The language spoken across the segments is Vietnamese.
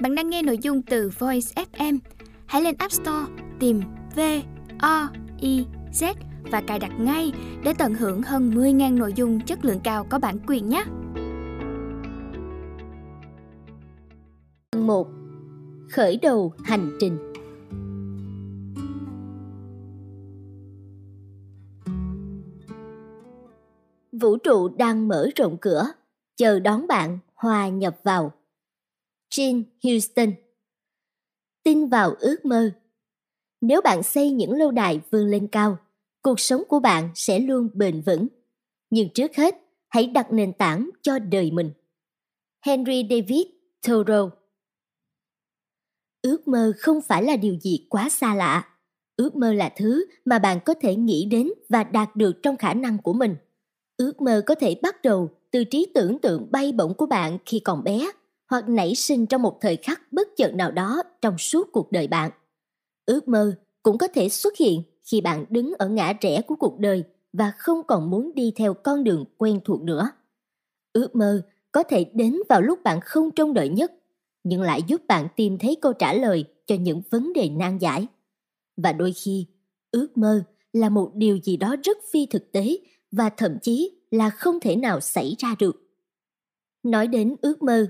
Bạn đang nghe nội dung từ Voice FM. Hãy lên App Store tìm V O I Z và cài đặt ngay để tận hưởng hơn 10.000 nội dung chất lượng cao có bản quyền nhé. 1. Khởi đầu hành trình Vũ trụ đang mở rộng cửa, chờ đón bạn hòa nhập vào. Jean Houston Tin vào ước mơ Nếu bạn xây những lâu đài vươn lên cao, cuộc sống của bạn sẽ luôn bền vững. Nhưng trước hết, hãy đặt nền tảng cho đời mình. Henry David Thoreau Ước mơ không phải là điều gì quá xa lạ. Ước mơ là thứ mà bạn có thể nghĩ đến và đạt được trong khả năng của mình. Ước mơ có thể bắt đầu từ trí tưởng tượng bay bổng của bạn khi còn bé hoặc nảy sinh trong một thời khắc bất chợt nào đó trong suốt cuộc đời bạn. Ước mơ cũng có thể xuất hiện khi bạn đứng ở ngã rẽ của cuộc đời và không còn muốn đi theo con đường quen thuộc nữa. Ước mơ có thể đến vào lúc bạn không trông đợi nhất, nhưng lại giúp bạn tìm thấy câu trả lời cho những vấn đề nan giải. Và đôi khi, ước mơ là một điều gì đó rất phi thực tế và thậm chí là không thể nào xảy ra được. Nói đến ước mơ,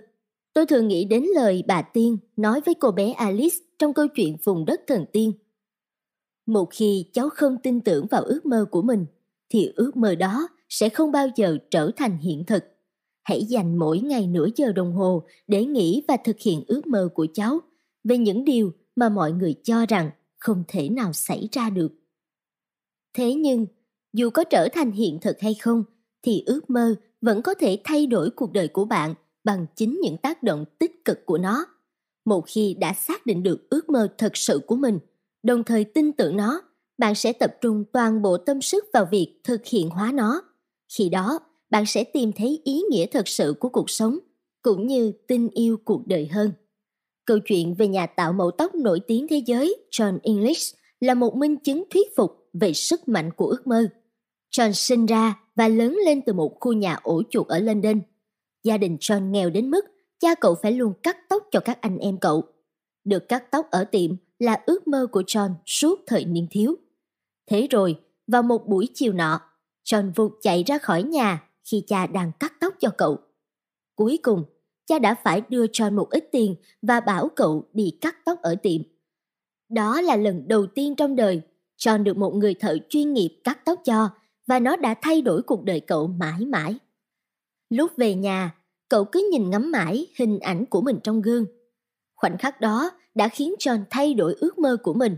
tôi thường nghĩ đến lời bà Tiên nói với cô bé Alice trong câu chuyện vùng đất thần tiên. Một khi cháu không tin tưởng vào ước mơ của mình, thì ước mơ đó sẽ không bao giờ trở thành hiện thực. Hãy dành mỗi ngày nửa giờ đồng hồ để nghĩ và thực hiện ước mơ của cháu về những điều mà mọi người cho rằng không thể nào xảy ra được. Thế nhưng, dù có trở thành hiện thực hay không, thì ước mơ vẫn có thể thay đổi cuộc đời của bạn bằng chính những tác động tích cực của nó. Một khi đã xác định được ước mơ thật sự của mình, đồng thời tin tưởng nó, bạn sẽ tập trung toàn bộ tâm sức vào việc thực hiện hóa nó. Khi đó, bạn sẽ tìm thấy ý nghĩa thật sự của cuộc sống, cũng như tin yêu cuộc đời hơn. Câu chuyện về nhà tạo mẫu tóc nổi tiếng thế giới John English là một minh chứng thuyết phục về sức mạnh của ước mơ. John sinh ra và lớn lên từ một khu nhà ổ chuột ở London. Gia đình John nghèo đến mức cha cậu phải luôn cắt tóc cho các anh em cậu. Được cắt tóc ở tiệm là ước mơ của John suốt thời niên thiếu. Thế rồi, vào một buổi chiều nọ, John vụt chạy ra khỏi nhà khi cha đang cắt tóc cho cậu. Cuối cùng, cha đã phải đưa John một ít tiền và bảo cậu đi cắt tóc ở tiệm. Đó là lần đầu tiên trong đời John được một người thợ chuyên nghiệp cắt tóc cho và nó đã thay đổi cuộc đời cậu mãi mãi. Lúc về nhà, cậu cứ nhìn ngắm mãi hình ảnh của mình trong gương. Khoảnh khắc đó đã khiến John thay đổi ước mơ của mình,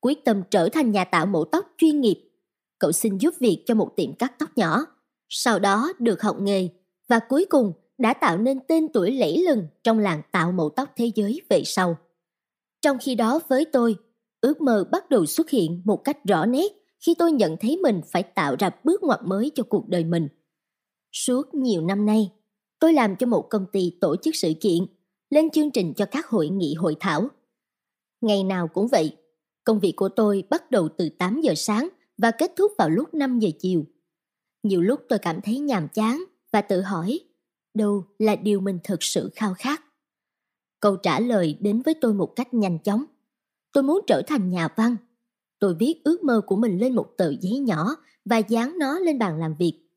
quyết tâm trở thành nhà tạo mẫu tóc chuyên nghiệp. Cậu xin giúp việc cho một tiệm cắt tóc nhỏ, sau đó được học nghề và cuối cùng đã tạo nên tên tuổi lẫy lừng trong làng tạo mẫu tóc thế giới về sau. Trong khi đó với tôi, ước mơ bắt đầu xuất hiện một cách rõ nét khi tôi nhận thấy mình phải tạo ra bước ngoặt mới cho cuộc đời mình. Suốt nhiều năm nay, tôi làm cho một công ty tổ chức sự kiện, lên chương trình cho các hội nghị hội thảo. Ngày nào cũng vậy, công việc của tôi bắt đầu từ 8 giờ sáng và kết thúc vào lúc 5 giờ chiều. Nhiều lúc tôi cảm thấy nhàm chán và tự hỏi đâu là điều mình thực sự khao khát. Câu trả lời đến với tôi một cách nhanh chóng. Tôi muốn trở thành nhà văn Tôi viết ước mơ của mình lên một tờ giấy nhỏ và dán nó lên bàn làm việc.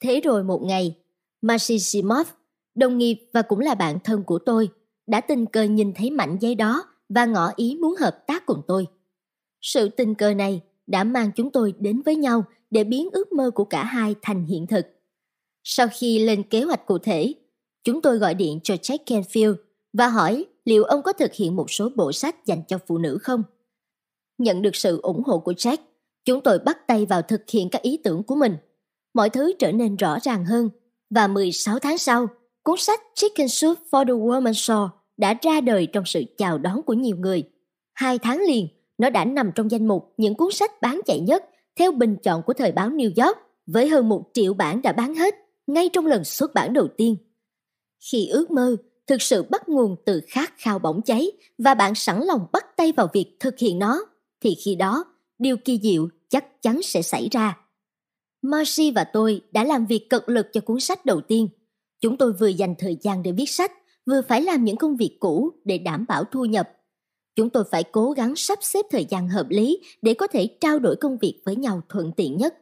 Thế rồi một ngày, Marcy đồng nghiệp và cũng là bạn thân của tôi, đã tình cờ nhìn thấy mảnh giấy đó và ngỏ ý muốn hợp tác cùng tôi. Sự tình cờ này đã mang chúng tôi đến với nhau để biến ước mơ của cả hai thành hiện thực. Sau khi lên kế hoạch cụ thể, chúng tôi gọi điện cho Jack Canfield và hỏi liệu ông có thực hiện một số bộ sách dành cho phụ nữ không. Nhận được sự ủng hộ của Jack, chúng tôi bắt tay vào thực hiện các ý tưởng của mình. Mọi thứ trở nên rõ ràng hơn và 16 tháng sau, cuốn sách Chicken Soup for the Woman Shore đã ra đời trong sự chào đón của nhiều người. Hai tháng liền, nó đã nằm trong danh mục những cuốn sách bán chạy nhất theo bình chọn của thời báo New York với hơn một triệu bản đã bán hết ngay trong lần xuất bản đầu tiên. Khi ước mơ thực sự bắt nguồn từ khát khao bỏng cháy và bạn sẵn lòng bắt tay vào việc thực hiện nó, thì khi đó điều kỳ diệu chắc chắn sẽ xảy ra. Marcy và tôi đã làm việc cật lực cho cuốn sách đầu tiên. Chúng tôi vừa dành thời gian để viết sách, vừa phải làm những công việc cũ để đảm bảo thu nhập. Chúng tôi phải cố gắng sắp xếp thời gian hợp lý để có thể trao đổi công việc với nhau thuận tiện nhất.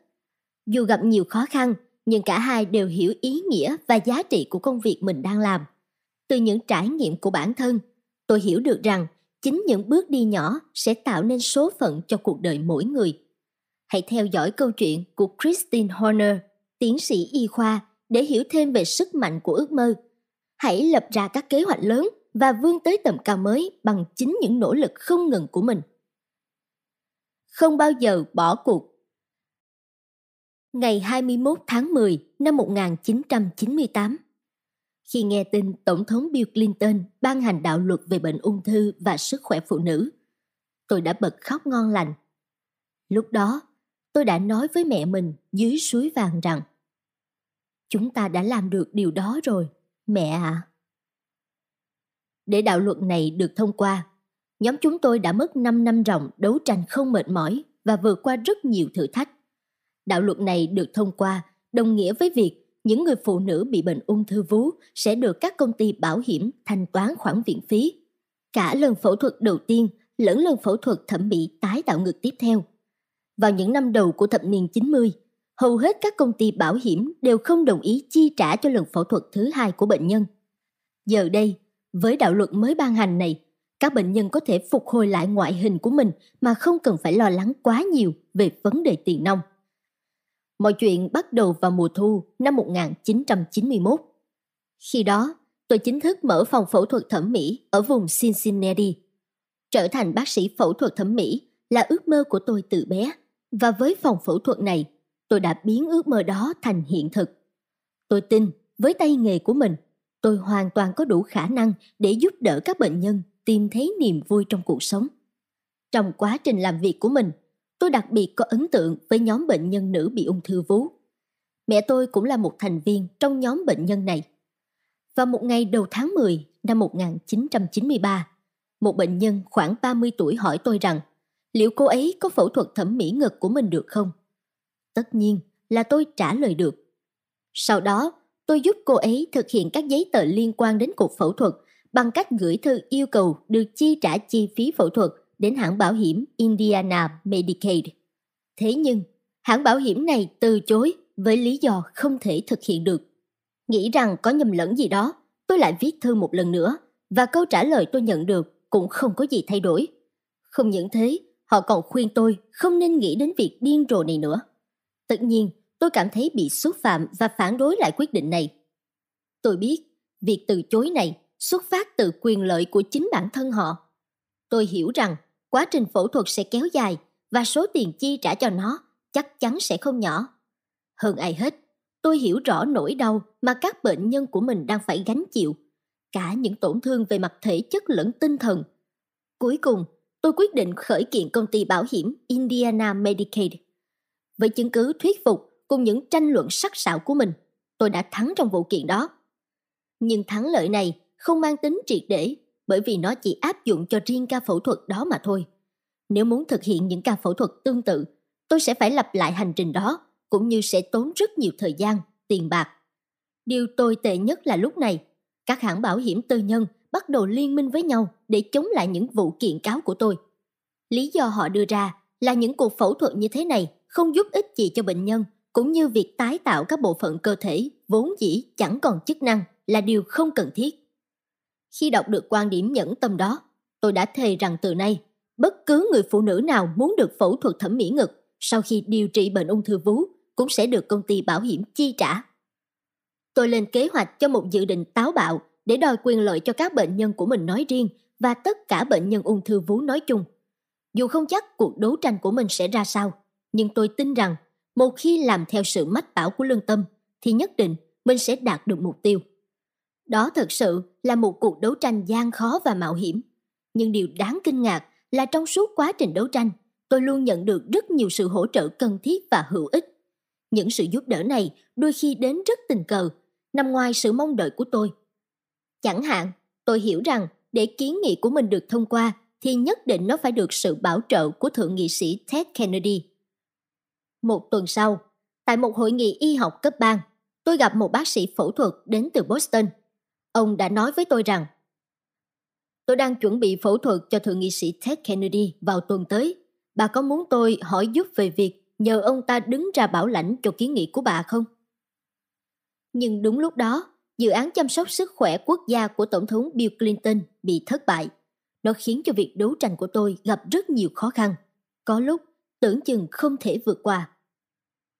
Dù gặp nhiều khó khăn, nhưng cả hai đều hiểu ý nghĩa và giá trị của công việc mình đang làm. Từ những trải nghiệm của bản thân, tôi hiểu được rằng chính những bước đi nhỏ sẽ tạo nên số phận cho cuộc đời mỗi người. Hãy theo dõi câu chuyện của Christine Horner, tiến sĩ y khoa, để hiểu thêm về sức mạnh của ước mơ. Hãy lập ra các kế hoạch lớn và vươn tới tầm cao mới bằng chính những nỗ lực không ngừng của mình. Không bao giờ bỏ cuộc Ngày 21 tháng 10 năm 1998 Khi nghe tin Tổng thống Bill Clinton ban hành đạo luật về bệnh ung thư và sức khỏe phụ nữ, tôi đã bật khóc ngon lành. Lúc đó, tôi đã nói với mẹ mình dưới suối vàng rằng Chúng ta đã làm được điều đó rồi, mẹ ạ. À. Để đạo luật này được thông qua, nhóm chúng tôi đã mất 5 năm ròng đấu tranh không mệt mỏi và vượt qua rất nhiều thử thách. Đạo luật này được thông qua đồng nghĩa với việc những người phụ nữ bị bệnh ung thư vú sẽ được các công ty bảo hiểm thanh toán khoản viện phí. Cả lần phẫu thuật đầu tiên lẫn lần phẫu thuật thẩm mỹ tái tạo ngực tiếp theo. Vào những năm đầu của thập niên 90, hầu hết các công ty bảo hiểm đều không đồng ý chi trả cho lần phẫu thuật thứ hai của bệnh nhân. Giờ đây, với đạo luật mới ban hành này, các bệnh nhân có thể phục hồi lại ngoại hình của mình mà không cần phải lo lắng quá nhiều về vấn đề tiền nong. Mọi chuyện bắt đầu vào mùa thu năm 1991. Khi đó, tôi chính thức mở phòng phẫu thuật thẩm mỹ ở vùng Cincinnati. Trở thành bác sĩ phẫu thuật thẩm mỹ là ước mơ của tôi từ bé. Và với phòng phẫu thuật này, tôi đã biến ước mơ đó thành hiện thực. Tôi tin với tay nghề của mình, tôi hoàn toàn có đủ khả năng để giúp đỡ các bệnh nhân tìm thấy niềm vui trong cuộc sống. Trong quá trình làm việc của mình, tôi đặc biệt có ấn tượng với nhóm bệnh nhân nữ bị ung thư vú. Mẹ tôi cũng là một thành viên trong nhóm bệnh nhân này. Vào một ngày đầu tháng 10 năm 1993, một bệnh nhân khoảng 30 tuổi hỏi tôi rằng liệu cô ấy có phẫu thuật thẩm mỹ ngực của mình được không? Tất nhiên là tôi trả lời được. Sau đó, tôi giúp cô ấy thực hiện các giấy tờ liên quan đến cuộc phẫu thuật bằng cách gửi thư yêu cầu được chi trả chi phí phẫu thuật đến hãng bảo hiểm Indiana Medicaid. Thế nhưng, hãng bảo hiểm này từ chối với lý do không thể thực hiện được. Nghĩ rằng có nhầm lẫn gì đó, tôi lại viết thư một lần nữa và câu trả lời tôi nhận được cũng không có gì thay đổi. Không những thế, họ còn khuyên tôi không nên nghĩ đến việc điên rồ này nữa. Tất nhiên, tôi cảm thấy bị xúc phạm và phản đối lại quyết định này. Tôi biết, việc từ chối này xuất phát từ quyền lợi của chính bản thân họ. Tôi hiểu rằng quá trình phẫu thuật sẽ kéo dài và số tiền chi trả cho nó chắc chắn sẽ không nhỏ. Hơn ai hết, tôi hiểu rõ nỗi đau mà các bệnh nhân của mình đang phải gánh chịu, cả những tổn thương về mặt thể chất lẫn tinh thần. Cuối cùng, tôi quyết định khởi kiện công ty bảo hiểm Indiana Medicaid. Với chứng cứ thuyết phục cùng những tranh luận sắc sảo của mình, tôi đã thắng trong vụ kiện đó. Nhưng thắng lợi này không mang tính triệt để bởi vì nó chỉ áp dụng cho riêng ca phẫu thuật đó mà thôi. Nếu muốn thực hiện những ca phẫu thuật tương tự, tôi sẽ phải lặp lại hành trình đó, cũng như sẽ tốn rất nhiều thời gian, tiền bạc. Điều tồi tệ nhất là lúc này, các hãng bảo hiểm tư nhân bắt đầu liên minh với nhau để chống lại những vụ kiện cáo của tôi. Lý do họ đưa ra là những cuộc phẫu thuật như thế này không giúp ích gì cho bệnh nhân, cũng như việc tái tạo các bộ phận cơ thể vốn dĩ chẳng còn chức năng là điều không cần thiết. Khi đọc được quan điểm nhẫn tâm đó, tôi đã thề rằng từ nay, bất cứ người phụ nữ nào muốn được phẫu thuật thẩm mỹ ngực sau khi điều trị bệnh ung thư vú cũng sẽ được công ty bảo hiểm chi trả. Tôi lên kế hoạch cho một dự định táo bạo để đòi quyền lợi cho các bệnh nhân của mình nói riêng và tất cả bệnh nhân ung thư vú nói chung. Dù không chắc cuộc đấu tranh của mình sẽ ra sao, nhưng tôi tin rằng một khi làm theo sự mách bảo của lương tâm thì nhất định mình sẽ đạt được mục tiêu. Đó thực sự là một cuộc đấu tranh gian khó và mạo hiểm. Nhưng điều đáng kinh ngạc là trong suốt quá trình đấu tranh, tôi luôn nhận được rất nhiều sự hỗ trợ cần thiết và hữu ích. Những sự giúp đỡ này đôi khi đến rất tình cờ, nằm ngoài sự mong đợi của tôi. Chẳng hạn, tôi hiểu rằng để kiến nghị của mình được thông qua thì nhất định nó phải được sự bảo trợ của Thượng nghị sĩ Ted Kennedy. Một tuần sau, tại một hội nghị y học cấp bang, tôi gặp một bác sĩ phẫu thuật đến từ Boston – Ông đã nói với tôi rằng Tôi đang chuẩn bị phẫu thuật cho thượng nghị sĩ Ted Kennedy vào tuần tới. Bà có muốn tôi hỏi giúp về việc nhờ ông ta đứng ra bảo lãnh cho kiến nghị của bà không? Nhưng đúng lúc đó, dự án chăm sóc sức khỏe quốc gia của Tổng thống Bill Clinton bị thất bại. Nó khiến cho việc đấu tranh của tôi gặp rất nhiều khó khăn. Có lúc tưởng chừng không thể vượt qua.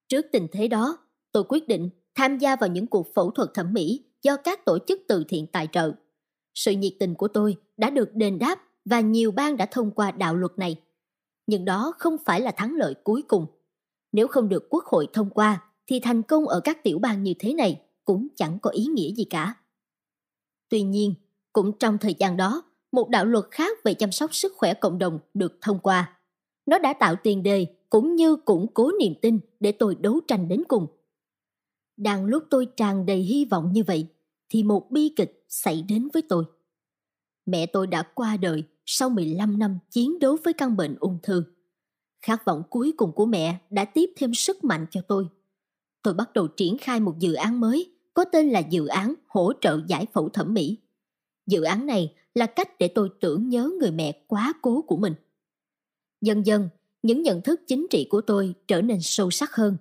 Trước tình thế đó, tôi quyết định tham gia vào những cuộc phẫu thuật thẩm mỹ do các tổ chức từ thiện tài trợ. Sự nhiệt tình của tôi đã được đền đáp và nhiều bang đã thông qua đạo luật này. Nhưng đó không phải là thắng lợi cuối cùng. Nếu không được quốc hội thông qua, thì thành công ở các tiểu bang như thế này cũng chẳng có ý nghĩa gì cả. Tuy nhiên, cũng trong thời gian đó, một đạo luật khác về chăm sóc sức khỏe cộng đồng được thông qua. Nó đã tạo tiền đề cũng như củng cố niềm tin để tôi đấu tranh đến cùng. Đang lúc tôi tràn đầy hy vọng như vậy, thì một bi kịch xảy đến với tôi. Mẹ tôi đã qua đời sau 15 năm chiến đấu với căn bệnh ung thư. Khát vọng cuối cùng của mẹ đã tiếp thêm sức mạnh cho tôi. Tôi bắt đầu triển khai một dự án mới có tên là dự án hỗ trợ giải phẫu thẩm mỹ. Dự án này là cách để tôi tưởng nhớ người mẹ quá cố của mình. Dần dần, những nhận thức chính trị của tôi trở nên sâu sắc hơn.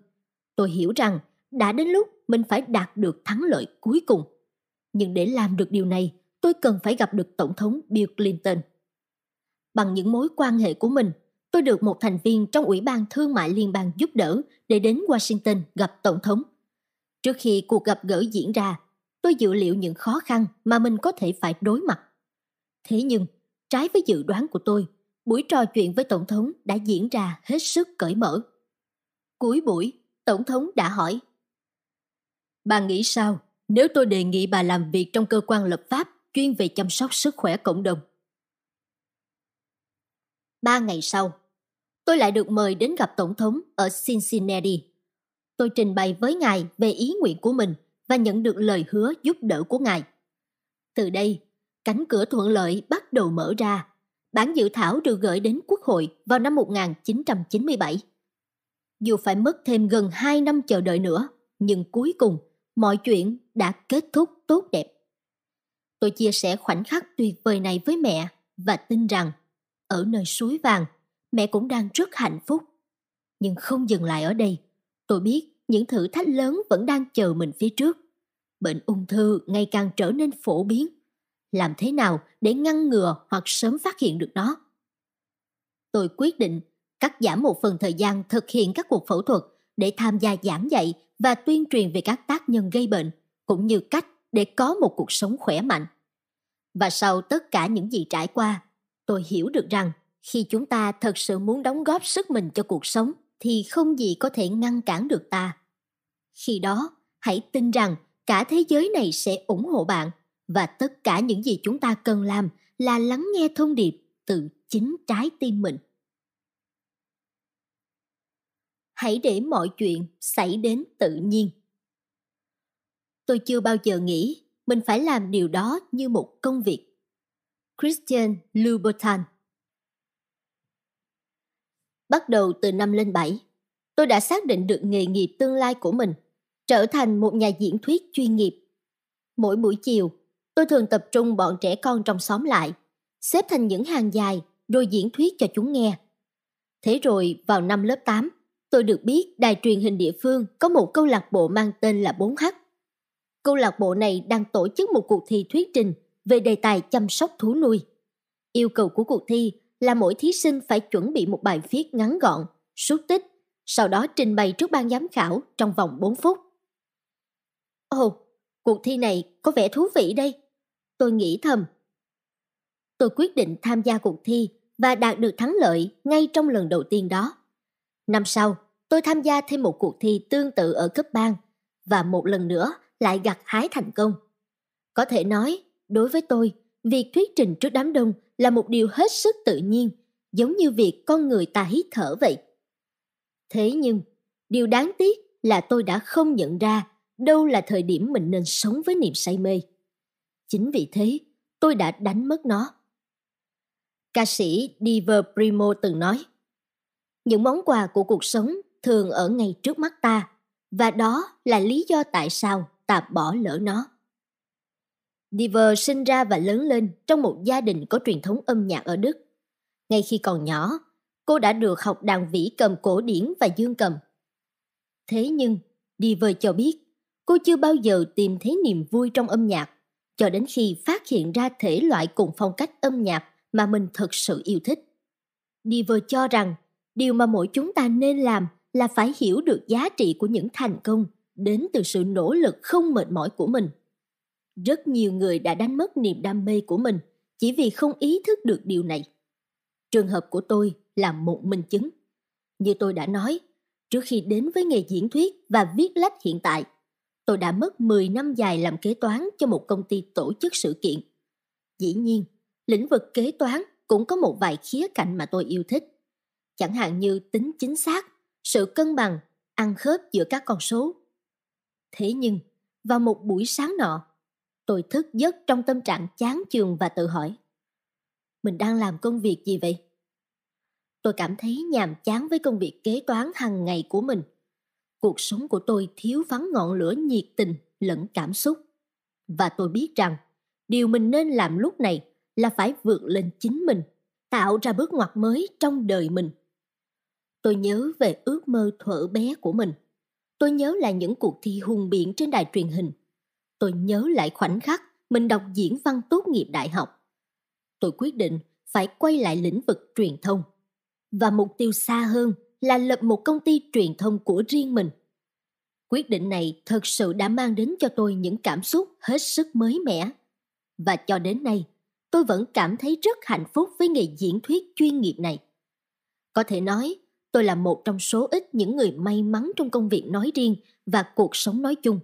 Tôi hiểu rằng đã đến lúc mình phải đạt được thắng lợi cuối cùng. Nhưng để làm được điều này, tôi cần phải gặp được Tổng thống Bill Clinton. Bằng những mối quan hệ của mình, tôi được một thành viên trong Ủy ban Thương mại Liên bang giúp đỡ để đến Washington gặp Tổng thống. Trước khi cuộc gặp gỡ diễn ra, tôi dự liệu những khó khăn mà mình có thể phải đối mặt. Thế nhưng, trái với dự đoán của tôi, buổi trò chuyện với Tổng thống đã diễn ra hết sức cởi mở. Cuối buổi, Tổng thống đã hỏi Bà nghĩ sao nếu tôi đề nghị bà làm việc trong cơ quan lập pháp chuyên về chăm sóc sức khỏe cộng đồng? Ba ngày sau, tôi lại được mời đến gặp Tổng thống ở Cincinnati. Tôi trình bày với Ngài về ý nguyện của mình và nhận được lời hứa giúp đỡ của Ngài. Từ đây, cánh cửa thuận lợi bắt đầu mở ra. Bản dự thảo được gửi đến Quốc hội vào năm 1997. Dù phải mất thêm gần 2 năm chờ đợi nữa, nhưng cuối cùng mọi chuyện đã kết thúc tốt đẹp. Tôi chia sẻ khoảnh khắc tuyệt vời này với mẹ và tin rằng ở nơi suối vàng, mẹ cũng đang rất hạnh phúc. Nhưng không dừng lại ở đây, tôi biết những thử thách lớn vẫn đang chờ mình phía trước. Bệnh ung thư ngày càng trở nên phổ biến. Làm thế nào để ngăn ngừa hoặc sớm phát hiện được nó? Tôi quyết định cắt giảm một phần thời gian thực hiện các cuộc phẫu thuật để tham gia giảng dạy và tuyên truyền về các tác nhân gây bệnh cũng như cách để có một cuộc sống khỏe mạnh. Và sau tất cả những gì trải qua, tôi hiểu được rằng khi chúng ta thật sự muốn đóng góp sức mình cho cuộc sống thì không gì có thể ngăn cản được ta. Khi đó, hãy tin rằng cả thế giới này sẽ ủng hộ bạn và tất cả những gì chúng ta cần làm là lắng nghe thông điệp từ chính trái tim mình. Hãy để mọi chuyện xảy đến tự nhiên. Tôi chưa bao giờ nghĩ mình phải làm điều đó như một công việc. Christian Louboutin Bắt đầu từ năm lên 7, tôi đã xác định được nghề nghiệp tương lai của mình, trở thành một nhà diễn thuyết chuyên nghiệp. Mỗi buổi chiều, tôi thường tập trung bọn trẻ con trong xóm lại, xếp thành những hàng dài rồi diễn thuyết cho chúng nghe. Thế rồi vào năm lớp 8, tôi được biết đài truyền hình địa phương có một câu lạc bộ mang tên là 4H. Câu lạc bộ này đang tổ chức một cuộc thi thuyết trình về đề tài chăm sóc thú nuôi. Yêu cầu của cuộc thi là mỗi thí sinh phải chuẩn bị một bài viết ngắn gọn, xúc tích, sau đó trình bày trước ban giám khảo trong vòng 4 phút. Ồ, cuộc thi này có vẻ thú vị đây. Tôi nghĩ thầm. Tôi quyết định tham gia cuộc thi và đạt được thắng lợi ngay trong lần đầu tiên đó. Năm sau, tôi tham gia thêm một cuộc thi tương tự ở cấp bang và một lần nữa lại gặt hái thành công. Có thể nói, đối với tôi, việc thuyết trình trước đám đông là một điều hết sức tự nhiên, giống như việc con người ta hít thở vậy. Thế nhưng, điều đáng tiếc là tôi đã không nhận ra đâu là thời điểm mình nên sống với niềm say mê. Chính vì thế, tôi đã đánh mất nó. Ca sĩ Diver Primo từng nói, những món quà của cuộc sống thường ở ngay trước mắt ta, và đó là lý do tại sao ta bỏ lỡ nó. Diver sinh ra và lớn lên trong một gia đình có truyền thống âm nhạc ở Đức. Ngay khi còn nhỏ, cô đã được học đàn vĩ cầm cổ điển và dương cầm. Thế nhưng, Diver cho biết cô chưa bao giờ tìm thấy niềm vui trong âm nhạc cho đến khi phát hiện ra thể loại cùng phong cách âm nhạc mà mình thật sự yêu thích. Diver cho rằng điều mà mỗi chúng ta nên làm là phải hiểu được giá trị của những thành công đến từ sự nỗ lực không mệt mỏi của mình. Rất nhiều người đã đánh mất niềm đam mê của mình chỉ vì không ý thức được điều này. Trường hợp của tôi là một minh chứng. Như tôi đã nói, trước khi đến với nghề diễn thuyết và viết lách hiện tại, tôi đã mất 10 năm dài làm kế toán cho một công ty tổ chức sự kiện. Dĩ nhiên, lĩnh vực kế toán cũng có một vài khía cạnh mà tôi yêu thích. Chẳng hạn như tính chính xác, sự cân bằng, ăn khớp giữa các con số. Thế nhưng, vào một buổi sáng nọ, tôi thức giấc trong tâm trạng chán chường và tự hỏi. Mình đang làm công việc gì vậy? Tôi cảm thấy nhàm chán với công việc kế toán hàng ngày của mình. Cuộc sống của tôi thiếu vắng ngọn lửa nhiệt tình lẫn cảm xúc. Và tôi biết rằng điều mình nên làm lúc này là phải vượt lên chính mình, tạo ra bước ngoặt mới trong đời mình. Tôi nhớ về ước mơ thuở bé của mình. Tôi nhớ lại những cuộc thi hùng biện trên đài truyền hình. Tôi nhớ lại khoảnh khắc mình đọc diễn văn tốt nghiệp đại học. Tôi quyết định phải quay lại lĩnh vực truyền thông. Và mục tiêu xa hơn là lập một công ty truyền thông của riêng mình. Quyết định này thật sự đã mang đến cho tôi những cảm xúc hết sức mới mẻ. Và cho đến nay, tôi vẫn cảm thấy rất hạnh phúc với nghề diễn thuyết chuyên nghiệp này. Có thể nói, tôi là một trong số ít những người may mắn trong công việc nói riêng và cuộc sống nói chung.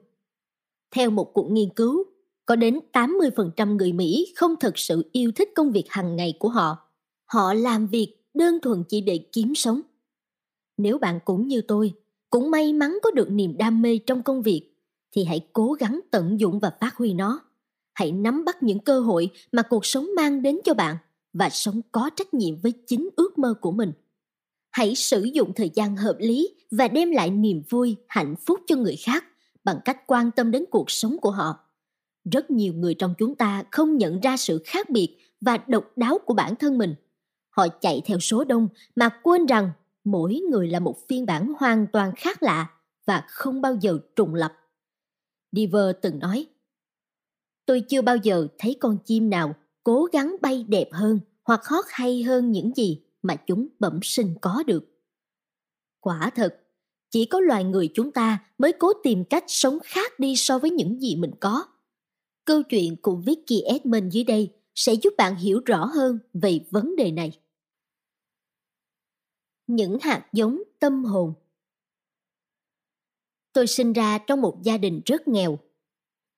Theo một cuộc nghiên cứu, có đến 80% người Mỹ không thực sự yêu thích công việc hàng ngày của họ. Họ làm việc đơn thuần chỉ để kiếm sống. Nếu bạn cũng như tôi, cũng may mắn có được niềm đam mê trong công việc, thì hãy cố gắng tận dụng và phát huy nó. Hãy nắm bắt những cơ hội mà cuộc sống mang đến cho bạn và sống có trách nhiệm với chính ước mơ của mình. Hãy sử dụng thời gian hợp lý và đem lại niềm vui, hạnh phúc cho người khác bằng cách quan tâm đến cuộc sống của họ. Rất nhiều người trong chúng ta không nhận ra sự khác biệt và độc đáo của bản thân mình. Họ chạy theo số đông mà quên rằng mỗi người là một phiên bản hoàn toàn khác lạ và không bao giờ trùng lập. Diver từng nói, Tôi chưa bao giờ thấy con chim nào cố gắng bay đẹp hơn hoặc hót hay hơn những gì mà chúng bẩm sinh có được. Quả thật, chỉ có loài người chúng ta mới cố tìm cách sống khác đi so với những gì mình có. Câu chuyện của Vicky Edmond dưới đây sẽ giúp bạn hiểu rõ hơn về vấn đề này. Những hạt giống tâm hồn Tôi sinh ra trong một gia đình rất nghèo.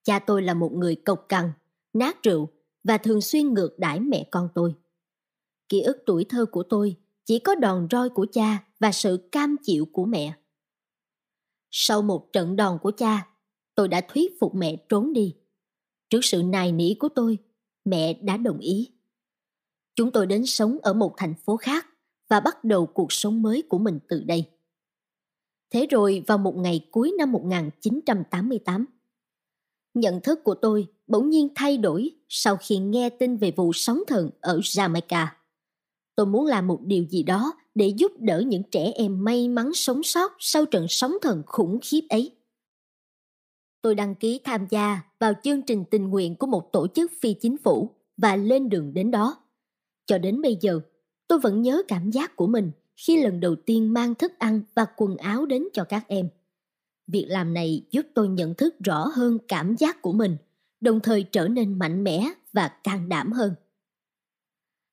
Cha tôi là một người cộc cằn, nát rượu và thường xuyên ngược đãi mẹ con tôi. Ký ức tuổi thơ của tôi chỉ có đòn roi của cha và sự cam chịu của mẹ. Sau một trận đòn của cha, tôi đã thuyết phục mẹ trốn đi. Trước sự nài nỉ của tôi, mẹ đã đồng ý. Chúng tôi đến sống ở một thành phố khác và bắt đầu cuộc sống mới của mình từ đây. Thế rồi vào một ngày cuối năm 1988, nhận thức của tôi bỗng nhiên thay đổi sau khi nghe tin về vụ sóng thần ở Jamaica. Tôi muốn làm một điều gì đó để giúp đỡ những trẻ em may mắn sống sót sau trận sóng thần khủng khiếp ấy. Tôi đăng ký tham gia vào chương trình tình nguyện của một tổ chức phi chính phủ và lên đường đến đó. Cho đến bây giờ, tôi vẫn nhớ cảm giác của mình khi lần đầu tiên mang thức ăn và quần áo đến cho các em. Việc làm này giúp tôi nhận thức rõ hơn cảm giác của mình, đồng thời trở nên mạnh mẽ và can đảm hơn.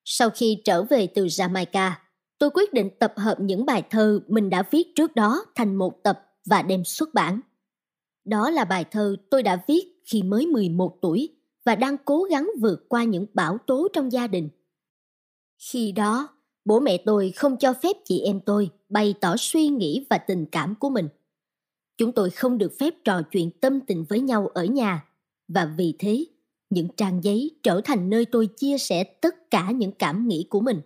Sau khi trở về từ Jamaica, tôi quyết định tập hợp những bài thơ mình đã viết trước đó thành một tập và đem xuất bản. Đó là bài thơ tôi đã viết khi mới 11 tuổi và đang cố gắng vượt qua những bão tố trong gia đình. Khi đó, bố mẹ tôi không cho phép chị em tôi bày tỏ suy nghĩ và tình cảm của mình. Chúng tôi không được phép trò chuyện tâm tình với nhau ở nhà và vì thế những trang giấy trở thành nơi tôi chia sẻ tất cả những cảm nghĩ của mình.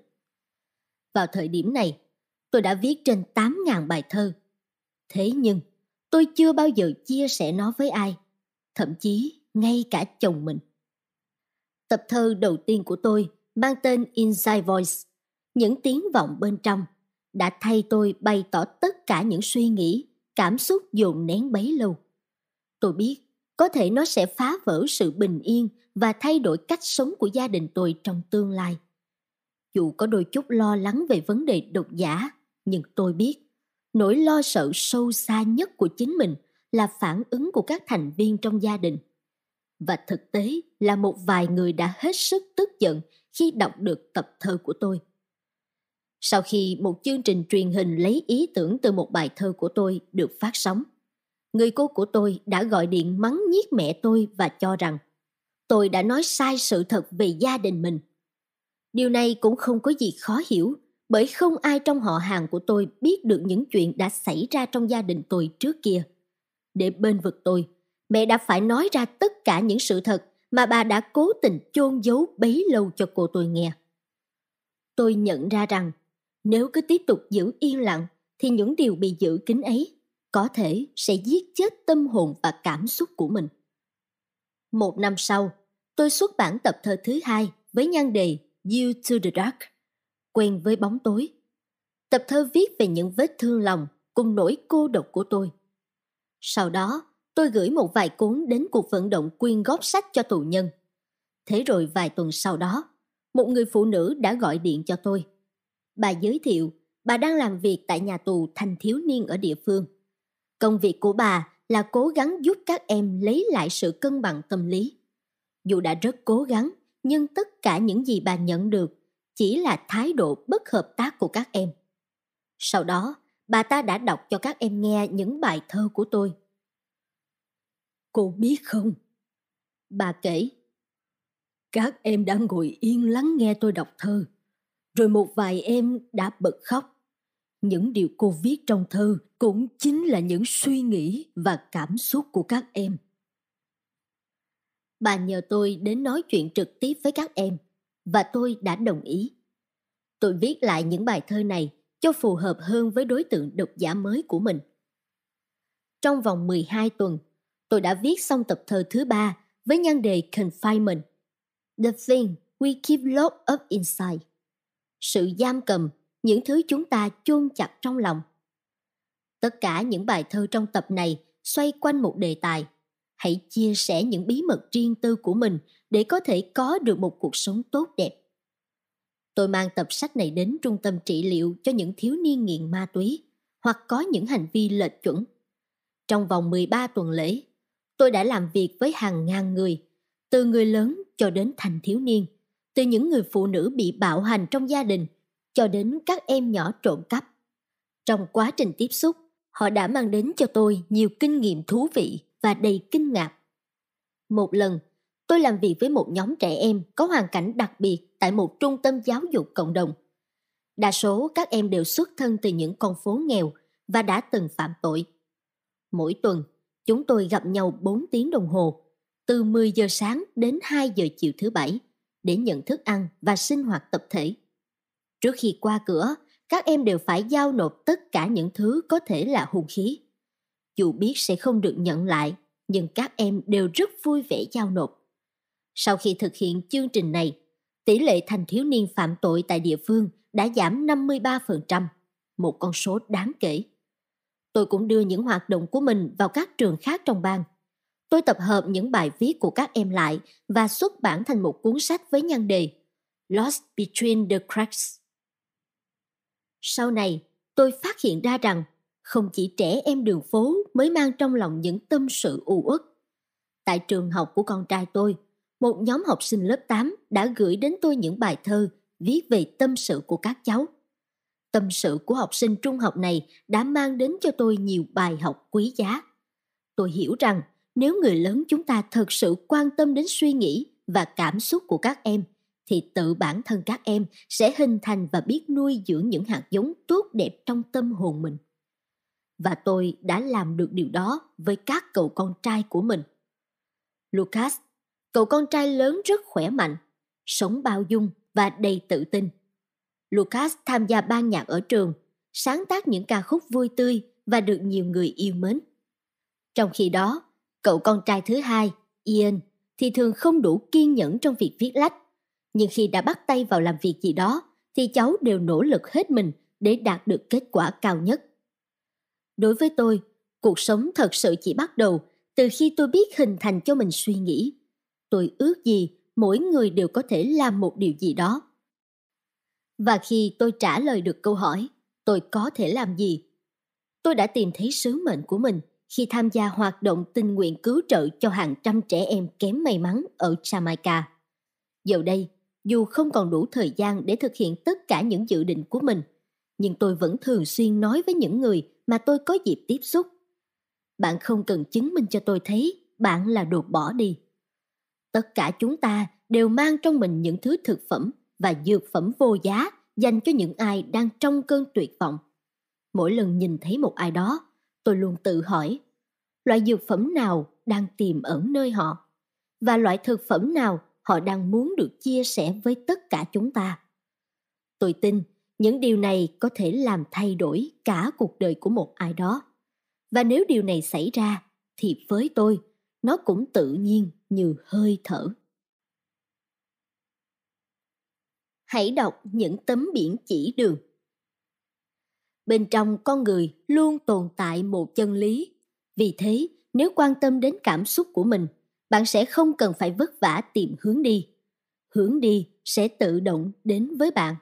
Vào thời điểm này, tôi đã viết trên 8.000 bài thơ. Thế nhưng, tôi chưa bao giờ chia sẻ nó với ai, thậm chí ngay cả chồng mình. Tập thơ đầu tiên của tôi mang tên Inside Voice, những tiếng vọng bên trong, đã thay tôi bày tỏ tất cả những suy nghĩ, cảm xúc dồn nén bấy lâu. Tôi biết có thể nó sẽ phá vỡ sự bình yên và thay đổi cách sống của gia đình tôi trong tương lai. Dù có đôi chút lo lắng về vấn đề độc giả, nhưng tôi biết nỗi lo sợ sâu xa nhất của chính mình là phản ứng của các thành viên trong gia đình. Và thực tế là một vài người đã hết sức tức giận khi đọc được tập thơ của tôi. Sau khi một chương trình truyền hình lấy ý tưởng từ một bài thơ của tôi được phát sóng, người cô của tôi đã gọi điện mắng nhiếc mẹ tôi và cho rằng tôi đã nói sai sự thật về gia đình mình. Điều này cũng không có gì khó hiểu bởi không ai trong họ hàng của tôi biết được những chuyện đã xảy ra trong gia đình tôi trước kia. Để bên vực tôi, mẹ đã phải nói ra tất cả những sự thật mà bà đã cố tình chôn giấu bấy lâu cho cô tôi nghe. Tôi nhận ra rằng nếu cứ tiếp tục giữ yên lặng thì những điều bị giữ kín ấy có thể sẽ giết chết tâm hồn và cảm xúc của mình. Một năm sau, tôi xuất bản tập thơ thứ hai với nhan đề You to the Dark, quen với bóng tối. Tập thơ viết về những vết thương lòng cùng nỗi cô độc của tôi. Sau đó, tôi gửi một vài cuốn đến cuộc vận động quyên góp sách cho tù nhân. Thế rồi vài tuần sau đó, một người phụ nữ đã gọi điện cho tôi. Bà giới thiệu bà đang làm việc tại nhà tù thanh thiếu niên ở địa phương. Công việc của bà là cố gắng giúp các em lấy lại sự cân bằng tâm lý. Dù đã rất cố gắng, nhưng tất cả những gì bà nhận được chỉ là thái độ bất hợp tác của các em. Sau đó, bà ta đã đọc cho các em nghe những bài thơ của tôi. Cô biết không? Bà kể. Các em đã ngồi yên lắng nghe tôi đọc thơ. Rồi một vài em đã bật khóc. Những điều cô viết trong thơ cũng chính là những suy nghĩ và cảm xúc của các em. Bà nhờ tôi đến nói chuyện trực tiếp với các em và tôi đã đồng ý. Tôi viết lại những bài thơ này cho phù hợp hơn với đối tượng độc giả mới của mình. Trong vòng 12 tuần, tôi đã viết xong tập thơ thứ ba với nhan đề Confinement. The thing we keep locked up inside. Sự giam cầm, những thứ chúng ta chôn chặt trong lòng. Tất cả những bài thơ trong tập này xoay quanh một đề tài. Hãy chia sẻ những bí mật riêng tư của mình để có thể có được một cuộc sống tốt đẹp. Tôi mang tập sách này đến trung tâm trị liệu cho những thiếu niên nghiện ma túy hoặc có những hành vi lệch chuẩn. Trong vòng 13 tuần lễ, tôi đã làm việc với hàng ngàn người, từ người lớn cho đến thành thiếu niên, từ những người phụ nữ bị bạo hành trong gia đình cho đến các em nhỏ trộm cắp. Trong quá trình tiếp xúc, họ đã mang đến cho tôi nhiều kinh nghiệm thú vị và đầy kinh ngạc. Một lần, tôi làm việc với một nhóm trẻ em có hoàn cảnh đặc biệt tại một trung tâm giáo dục cộng đồng. Đa số các em đều xuất thân từ những con phố nghèo và đã từng phạm tội. Mỗi tuần, chúng tôi gặp nhau 4 tiếng đồng hồ, từ 10 giờ sáng đến 2 giờ chiều thứ bảy, để nhận thức ăn và sinh hoạt tập thể. Trước khi qua cửa, các em đều phải giao nộp tất cả những thứ có thể là hung khí. Dù biết sẽ không được nhận lại, nhưng các em đều rất vui vẻ giao nộp. Sau khi thực hiện chương trình này, tỷ lệ thành thiếu niên phạm tội tại địa phương đã giảm 53%, một con số đáng kể. Tôi cũng đưa những hoạt động của mình vào các trường khác trong bang. Tôi tập hợp những bài viết của các em lại và xuất bản thành một cuốn sách với nhan đề Lost Between the Cracks. Sau này, tôi phát hiện ra rằng không chỉ trẻ em đường phố mới mang trong lòng những tâm sự u uất. Tại trường học của con trai tôi, một nhóm học sinh lớp 8 đã gửi đến tôi những bài thơ viết về tâm sự của các cháu. Tâm sự của học sinh trung học này đã mang đến cho tôi nhiều bài học quý giá. Tôi hiểu rằng nếu người lớn chúng ta thật sự quan tâm đến suy nghĩ và cảm xúc của các em thì tự bản thân các em sẽ hình thành và biết nuôi dưỡng những hạt giống tốt đẹp trong tâm hồn mình. Và tôi đã làm được điều đó với các cậu con trai của mình. Lucas Cậu con trai lớn rất khỏe mạnh, sống bao dung và đầy tự tin. Lucas tham gia ban nhạc ở trường, sáng tác những ca khúc vui tươi và được nhiều người yêu mến. Trong khi đó, cậu con trai thứ hai, Ian, thì thường không đủ kiên nhẫn trong việc viết lách. Nhưng khi đã bắt tay vào làm việc gì đó thì cháu đều nỗ lực hết mình để đạt được kết quả cao nhất. Đối với tôi, cuộc sống thật sự chỉ bắt đầu từ khi tôi biết hình thành cho mình suy nghĩ. Tôi ước gì mỗi người đều có thể làm một điều gì đó. Và khi tôi trả lời được câu hỏi, tôi có thể làm gì? Tôi đã tìm thấy sứ mệnh của mình khi tham gia hoạt động tình nguyện cứu trợ cho hàng trăm trẻ em kém may mắn ở Jamaica. Giờ đây, dù không còn đủ thời gian để thực hiện tất cả những dự định của mình, nhưng tôi vẫn thường xuyên nói với những người mà tôi có dịp tiếp xúc. Bạn không cần chứng minh cho tôi thấy bạn là đột bỏ đi. Tất cả chúng ta đều mang trong mình những thứ thực phẩm và dược phẩm vô giá dành cho những ai đang trong cơn tuyệt vọng. Mỗi lần nhìn thấy một ai đó, tôi luôn tự hỏi, loại dược phẩm nào đang tiềm ẩn nơi họ và loại thực phẩm nào họ đang muốn được chia sẻ với tất cả chúng ta. Tôi tin những điều này có thể làm thay đổi cả cuộc đời của một ai đó. Và nếu điều này xảy ra thì với tôi nó cũng tự nhiên như hơi thở. Hãy đọc những tấm biển chỉ đường. Bên trong con người luôn tồn tại một chân lý. Vì thế, nếu quan tâm đến cảm xúc của mình, bạn sẽ không cần phải vất vả tìm hướng đi. Hướng đi sẽ tự động đến với bạn.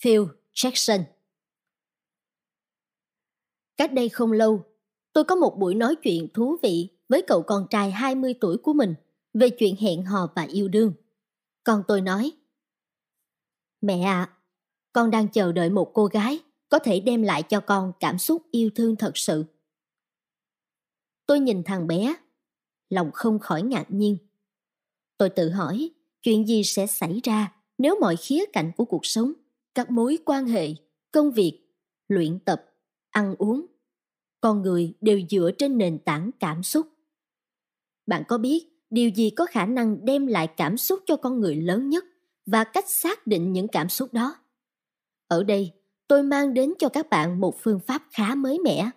Phil Jackson Cách đây không lâu, tôi có một buổi nói chuyện thú vị với cậu con trai 20 tuổi của mình về chuyện hẹn hò và yêu đương. Con tôi nói, Mẹ ạ, à, con đang chờ đợi một cô gái có thể đem lại cho con cảm xúc yêu thương thật sự. Tôi nhìn thằng bé, lòng không khỏi ngạc nhiên. Tôi tự hỏi, chuyện gì sẽ xảy ra nếu mọi khía cạnh của cuộc sống, các mối quan hệ, công việc, luyện tập, ăn uống, con người đều dựa trên nền tảng cảm xúc. Bạn có biết điều gì có khả năng đem lại cảm xúc cho con người lớn nhất và cách xác định những cảm xúc đó? Ở đây, tôi mang đến cho các bạn một phương pháp khá mới mẻ.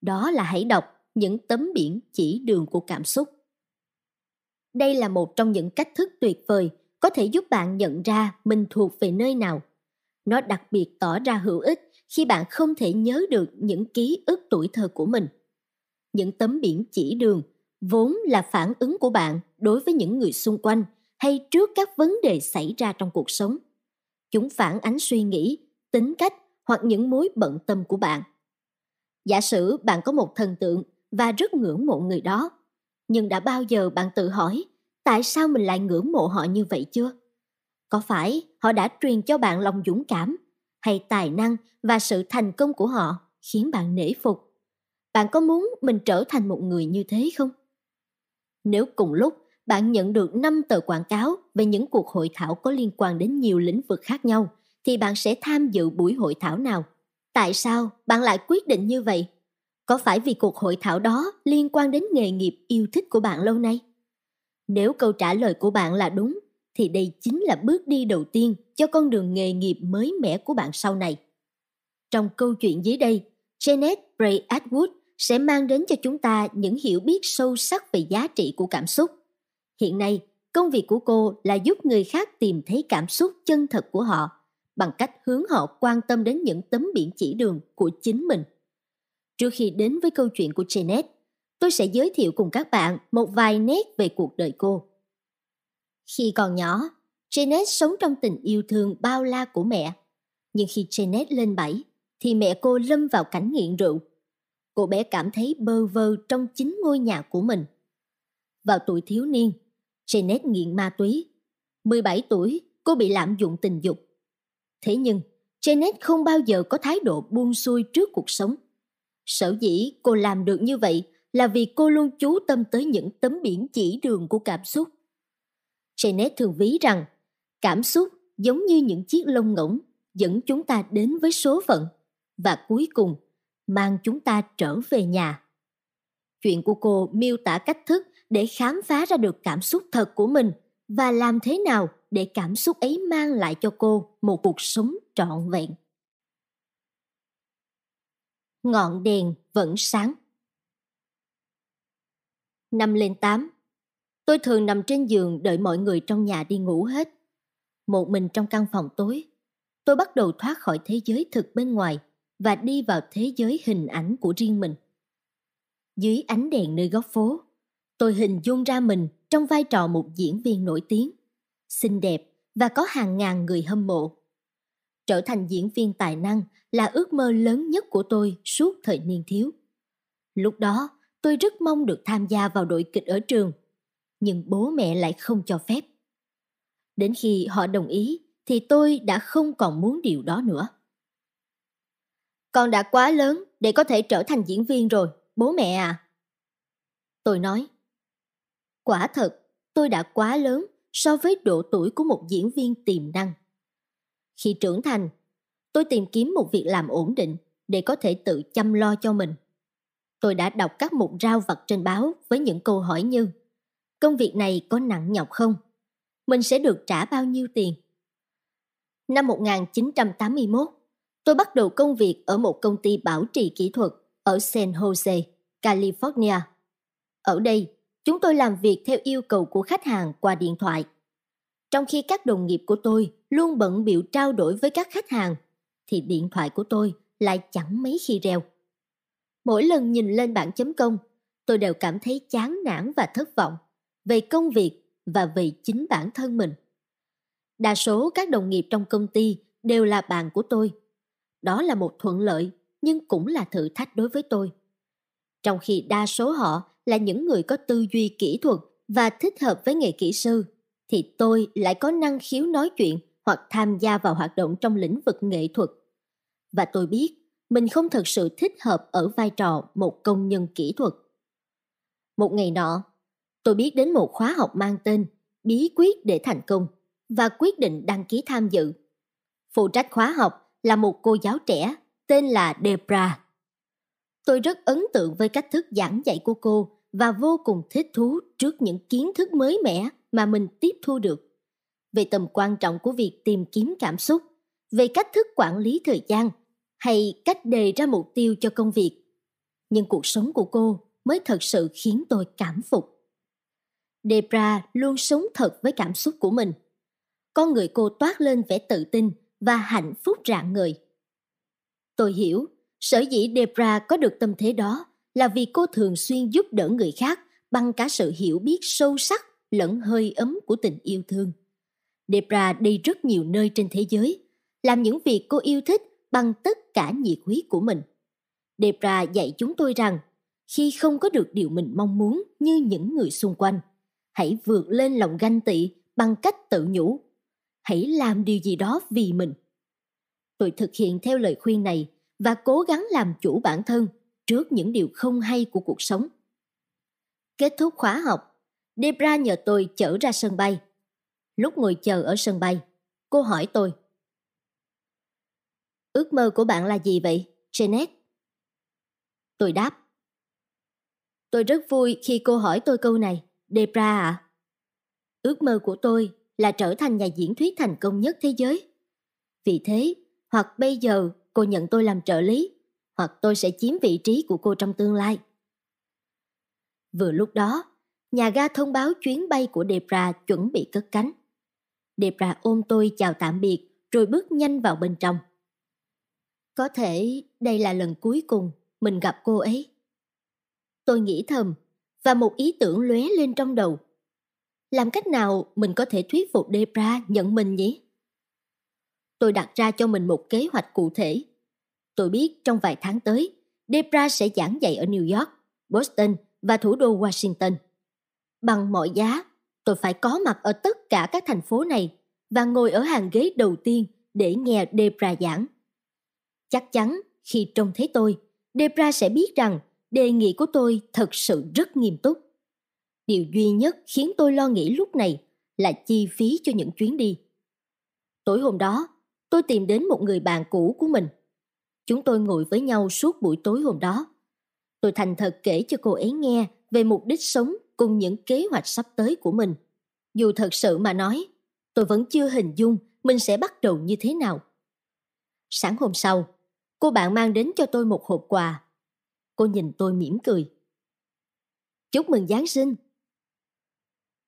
Đó là hãy đọc những tấm biển chỉ đường của cảm xúc. Đây là một trong những cách thức tuyệt vời có thể giúp bạn nhận ra mình thuộc về nơi nào. Nó đặc biệt tỏ ra hữu ích khi bạn không thể nhớ được những ký ức tuổi thơ của mình. Những tấm biển chỉ đường vốn là phản ứng của bạn đối với những người xung quanh hay trước các vấn đề xảy ra trong cuộc sống. Chúng phản ánh suy nghĩ, tính cách hoặc những mối bận tâm của bạn. Giả sử bạn có một thần tượng và rất ngưỡng mộ người đó, nhưng đã bao giờ bạn tự hỏi tại sao mình lại ngưỡng mộ họ như vậy chưa? Có phải họ đã truyền cho bạn lòng dũng cảm hay tài năng và sự thành công của họ khiến bạn nể phục? Bạn có muốn mình trở thành một người như thế không? Nếu cùng lúc bạn nhận được 5 tờ quảng cáo về những cuộc hội thảo có liên quan đến nhiều lĩnh vực khác nhau, thì bạn sẽ tham dự buổi hội thảo nào? Tại sao bạn lại quyết định như vậy? Có phải vì cuộc hội thảo đó liên quan đến nghề nghiệp yêu thích của bạn lâu nay? Nếu câu trả lời của bạn là đúng, thì đây chính là bước đi đầu tiên cho con đường nghề nghiệp mới mẻ của bạn sau này. Trong câu chuyện dưới đây, Janet Bray Atwood sẽ mang đến cho chúng ta những hiểu biết sâu sắc về giá trị của cảm xúc. Hiện nay, công việc của cô là giúp người khác tìm thấy cảm xúc chân thật của họ bằng cách hướng họ quan tâm đến những tấm biển chỉ đường của chính mình. Trước khi đến với câu chuyện của Janet, tôi sẽ giới thiệu cùng các bạn một vài nét về cuộc đời cô. Khi còn nhỏ, Janet sống trong tình yêu thương bao la của mẹ. Nhưng khi Janet lên bảy, thì mẹ cô lâm vào cảnh nghiện rượu cô bé cảm thấy bơ vơ trong chính ngôi nhà của mình. Vào tuổi thiếu niên, Janet nghiện ma túy. 17 tuổi, cô bị lạm dụng tình dục. Thế nhưng, Janet không bao giờ có thái độ buông xuôi trước cuộc sống. Sở dĩ cô làm được như vậy là vì cô luôn chú tâm tới những tấm biển chỉ đường của cảm xúc. Janet thường ví rằng cảm xúc giống như những chiếc lông ngỗng dẫn chúng ta đến với số phận và cuối cùng mang chúng ta trở về nhà. Chuyện của cô miêu tả cách thức để khám phá ra được cảm xúc thật của mình và làm thế nào để cảm xúc ấy mang lại cho cô một cuộc sống trọn vẹn. Ngọn đèn vẫn sáng. Năm lên tám, Tôi thường nằm trên giường đợi mọi người trong nhà đi ngủ hết. Một mình trong căn phòng tối, tôi bắt đầu thoát khỏi thế giới thực bên ngoài và đi vào thế giới hình ảnh của riêng mình. Dưới ánh đèn nơi góc phố, tôi hình dung ra mình trong vai trò một diễn viên nổi tiếng, xinh đẹp và có hàng ngàn người hâm mộ. Trở thành diễn viên tài năng là ước mơ lớn nhất của tôi suốt thời niên thiếu. Lúc đó, tôi rất mong được tham gia vào đội kịch ở trường, nhưng bố mẹ lại không cho phép. Đến khi họ đồng ý thì tôi đã không còn muốn điều đó nữa. Con đã quá lớn để có thể trở thành diễn viên rồi, bố mẹ à. Tôi nói, quả thật tôi đã quá lớn so với độ tuổi của một diễn viên tiềm năng. Khi trưởng thành, tôi tìm kiếm một việc làm ổn định để có thể tự chăm lo cho mình. Tôi đã đọc các mục rao vặt trên báo với những câu hỏi như Công việc này có nặng nhọc không? Mình sẽ được trả bao nhiêu tiền? Năm 1981, tôi bắt đầu công việc ở một công ty bảo trì kỹ thuật ở San Jose, California. Ở đây, chúng tôi làm việc theo yêu cầu của khách hàng qua điện thoại. Trong khi các đồng nghiệp của tôi luôn bận biểu trao đổi với các khách hàng, thì điện thoại của tôi lại chẳng mấy khi reo. Mỗi lần nhìn lên bảng chấm công, tôi đều cảm thấy chán nản và thất vọng về công việc và về chính bản thân mình. Đa số các đồng nghiệp trong công ty đều là bạn của tôi. Đó là một thuận lợi nhưng cũng là thử thách đối với tôi. Trong khi đa số họ là những người có tư duy kỹ thuật và thích hợp với nghề kỹ sư, thì tôi lại có năng khiếu nói chuyện hoặc tham gia vào hoạt động trong lĩnh vực nghệ thuật. Và tôi biết mình không thật sự thích hợp ở vai trò một công nhân kỹ thuật. Một ngày nọ, tôi biết đến một khóa học mang tên Bí quyết để thành công và quyết định đăng ký tham dự. Phụ trách khóa học là một cô giáo trẻ tên là Debra. Tôi rất ấn tượng với cách thức giảng dạy của cô và vô cùng thích thú trước những kiến thức mới mẻ mà mình tiếp thu được. Về tầm quan trọng của việc tìm kiếm cảm xúc, về cách thức quản lý thời gian hay cách đề ra mục tiêu cho công việc. Nhưng cuộc sống của cô mới thật sự khiến tôi cảm phục. Debra luôn sống thật với cảm xúc của mình. Con người cô toát lên vẻ tự tin và hạnh phúc rạng người. Tôi hiểu, sở dĩ Debra có được tâm thế đó là vì cô thường xuyên giúp đỡ người khác bằng cả sự hiểu biết sâu sắc lẫn hơi ấm của tình yêu thương. Debra đi rất nhiều nơi trên thế giới, làm những việc cô yêu thích bằng tất cả nhiệt huyết của mình. Debra dạy chúng tôi rằng khi không có được điều mình mong muốn như những người xung quanh, hãy vượt lên lòng ganh tị bằng cách tự nhủ. Hãy làm điều gì đó vì mình. Tôi thực hiện theo lời khuyên này và cố gắng làm chủ bản thân trước những điều không hay của cuộc sống. Kết thúc khóa học, Debra nhờ tôi chở ra sân bay. Lúc ngồi chờ ở sân bay, cô hỏi tôi. Ước mơ của bạn là gì vậy, Janet? Tôi đáp. Tôi rất vui khi cô hỏi tôi câu này, Debra ạ. Ước mơ của tôi là trở thành nhà diễn thuyết thành công nhất thế giới. Vì thế, hoặc bây giờ cô nhận tôi làm trợ lý, hoặc tôi sẽ chiếm vị trí của cô trong tương lai. Vừa lúc đó, nhà ga thông báo chuyến bay của Debra chuẩn bị cất cánh. Debra ôm tôi chào tạm biệt rồi bước nhanh vào bên trong. Có thể đây là lần cuối cùng mình gặp cô ấy. Tôi nghĩ thầm và một ý tưởng lóe lên trong đầu. Làm cách nào mình có thể thuyết phục Debra nhận mình nhỉ? Tôi đặt ra cho mình một kế hoạch cụ thể. Tôi biết trong vài tháng tới, Debra sẽ giảng dạy ở New York, Boston và thủ đô Washington. Bằng mọi giá, tôi phải có mặt ở tất cả các thành phố này và ngồi ở hàng ghế đầu tiên để nghe Debra giảng. Chắc chắn khi trông thấy tôi, Debra sẽ biết rằng đề nghị của tôi thật sự rất nghiêm túc. Điều duy nhất khiến tôi lo nghĩ lúc này là chi phí cho những chuyến đi. Tối hôm đó, tôi tìm đến một người bạn cũ của mình. Chúng tôi ngồi với nhau suốt buổi tối hôm đó. Tôi thành thật kể cho cô ấy nghe về mục đích sống cùng những kế hoạch sắp tới của mình. Dù thật sự mà nói, tôi vẫn chưa hình dung mình sẽ bắt đầu như thế nào. Sáng hôm sau, cô bạn mang đến cho tôi một hộp quà. Cô nhìn tôi mỉm cười. Chúc mừng Giáng sinh.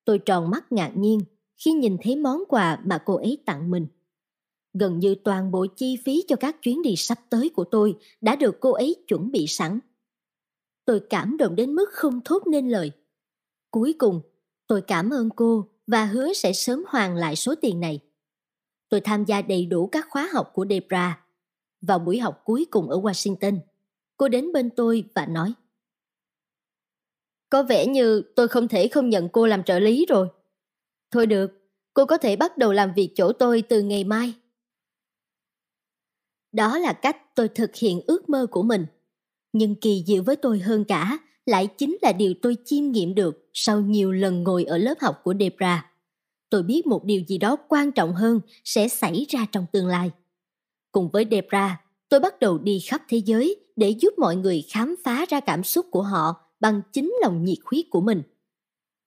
Tôi tròn mắt ngạc nhiên khi nhìn thấy món quà mà cô ấy tặng mình. Gần như toàn bộ chi phí cho các chuyến đi sắp tới của tôi đã được cô ấy chuẩn bị sẵn. Tôi cảm động đến mức không thốt nên lời. Cuối cùng, tôi cảm ơn cô và hứa sẽ sớm hoàn lại số tiền này. Tôi tham gia đầy đủ các khóa học của Debra. Vào buổi học cuối cùng ở Washington, cô đến bên tôi và nói Có vẻ như tôi không thể không nhận cô làm trợ lý rồi. Thôi được, cô có thể bắt đầu làm việc chỗ tôi từ ngày mai. Đó là cách tôi thực hiện ước mơ của mình. Nhưng kỳ diệu với tôi hơn cả lại chính là điều tôi chiêm nghiệm được sau nhiều lần ngồi ở lớp học của Debra. Tôi biết một điều gì đó quan trọng hơn sẽ xảy ra trong tương lai. Cùng với Debra, tôi bắt đầu đi khắp thế giới để giúp mọi người khám phá ra cảm xúc của họ bằng chính lòng nhiệt huyết của mình.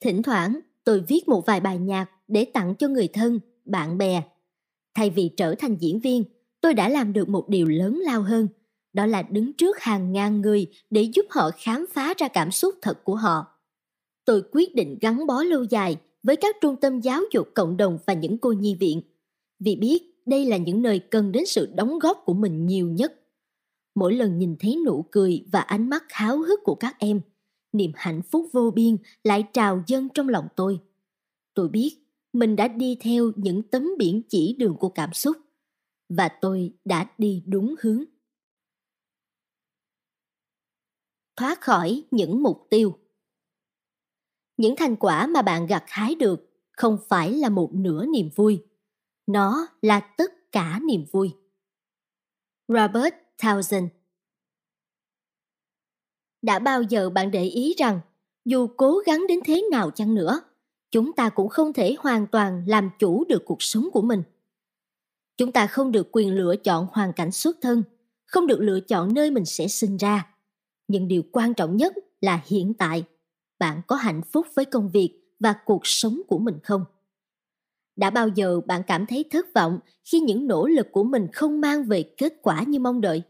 Thỉnh thoảng, tôi viết một vài bài nhạc để tặng cho người thân, bạn bè. Thay vì trở thành diễn viên, tôi đã làm được một điều lớn lao hơn, đó là đứng trước hàng ngàn người để giúp họ khám phá ra cảm xúc thật của họ. Tôi quyết định gắn bó lâu dài với các trung tâm giáo dục cộng đồng và những cô nhi viện, vì biết đây là những nơi cần đến sự đóng góp của mình nhiều nhất. Mỗi lần nhìn thấy nụ cười và ánh mắt háo hức của các em, niềm hạnh phúc vô biên lại trào dâng trong lòng tôi. Tôi biết mình đã đi theo những tấm biển chỉ đường của cảm xúc và tôi đã đi đúng hướng. Thoát khỏi những mục tiêu những thành quả mà bạn gặt hái được không phải là một nửa niềm vui nó là tất cả niềm vui robert townsend đã bao giờ bạn để ý rằng, dù cố gắng đến thế nào chăng nữa, chúng ta cũng không thể hoàn toàn làm chủ được cuộc sống của mình. Chúng ta không được quyền lựa chọn hoàn cảnh xuất thân, không được lựa chọn nơi mình sẽ sinh ra. Nhưng điều quan trọng nhất là hiện tại, bạn có hạnh phúc với công việc và cuộc sống của mình không? Đã bao giờ bạn cảm thấy thất vọng khi những nỗ lực của mình không mang về kết quả như mong đợi?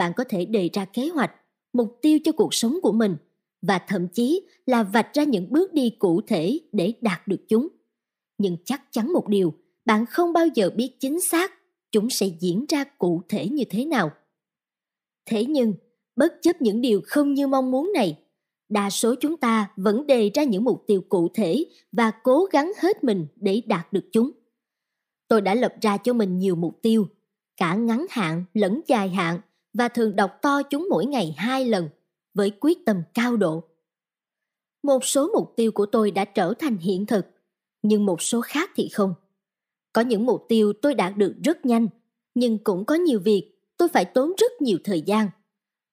Bạn có thể đề ra kế hoạch, mục tiêu cho cuộc sống của mình và thậm chí là vạch ra những bước đi cụ thể để đạt được chúng. Nhưng chắc chắn một điều, bạn không bao giờ biết chính xác chúng sẽ diễn ra cụ thể như thế nào. Thế nhưng, bất chấp những điều không như mong muốn này, đa số chúng ta vẫn đề ra những mục tiêu cụ thể và cố gắng hết mình để đạt được chúng. Tôi đã lập ra cho mình nhiều mục tiêu, cả ngắn hạn lẫn dài hạn và thường đọc to chúng mỗi ngày hai lần với quyết tâm cao độ một số mục tiêu của tôi đã trở thành hiện thực, nhưng một số khác thì không có những mục tiêu tôi đạt được rất nhanh, nhưng cũng có nhiều việc tôi phải tốn rất nhiều thời gian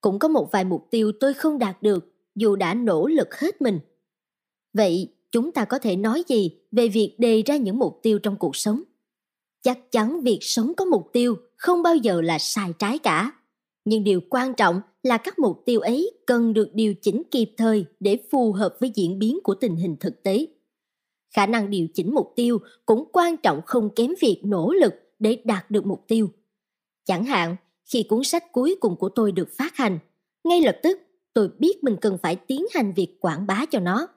cũng có một vài mục tiêu tôi không đạt được, dù đã nỗ lực hết mình. Vậy chúng ta có thể nói gì về việc đề ra những mục tiêu trong cuộc sống? Chắc chắn việc sống có mục tiêu không bao giờ là sai trái cả. Nhưng điều quan trọng là các mục tiêu ấy cần được điều chỉnh kịp thời để phù hợp với diễn biến của tình hình thực tế. Khả năng điều chỉnh mục tiêu cũng quan trọng không kém việc nỗ lực để đạt được mục tiêu. Chẳng hạn, khi cuốn sách cuối cùng của tôi được phát hành, ngay lập tức tôi biết mình cần phải tiến hành việc quảng bá cho nó.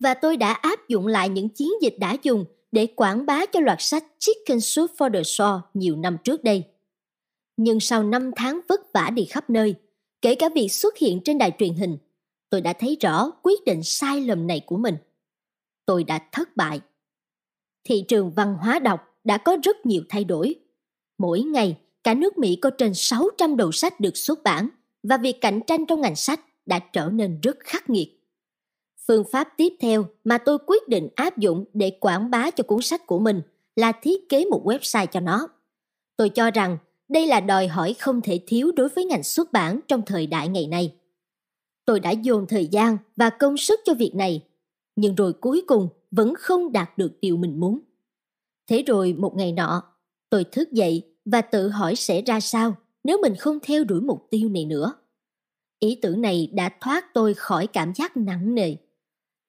Và tôi đã áp dụng lại những chiến dịch đã dùng để quảng bá cho loạt sách Chicken Soup for the Soul nhiều năm trước đây. Nhưng sau 5 tháng vất vả đi khắp nơi, kể cả việc xuất hiện trên đài truyền hình, tôi đã thấy rõ quyết định sai lầm này của mình. Tôi đã thất bại. Thị trường văn hóa đọc đã có rất nhiều thay đổi. Mỗi ngày, cả nước Mỹ có trên 600 đầu sách được xuất bản và việc cạnh tranh trong ngành sách đã trở nên rất khắc nghiệt. Phương pháp tiếp theo mà tôi quyết định áp dụng để quảng bá cho cuốn sách của mình là thiết kế một website cho nó. Tôi cho rằng đây là đòi hỏi không thể thiếu đối với ngành xuất bản trong thời đại ngày nay. Tôi đã dồn thời gian và công sức cho việc này, nhưng rồi cuối cùng vẫn không đạt được điều mình muốn. Thế rồi một ngày nọ, tôi thức dậy và tự hỏi sẽ ra sao nếu mình không theo đuổi mục tiêu này nữa. Ý tưởng này đã thoát tôi khỏi cảm giác nặng nề.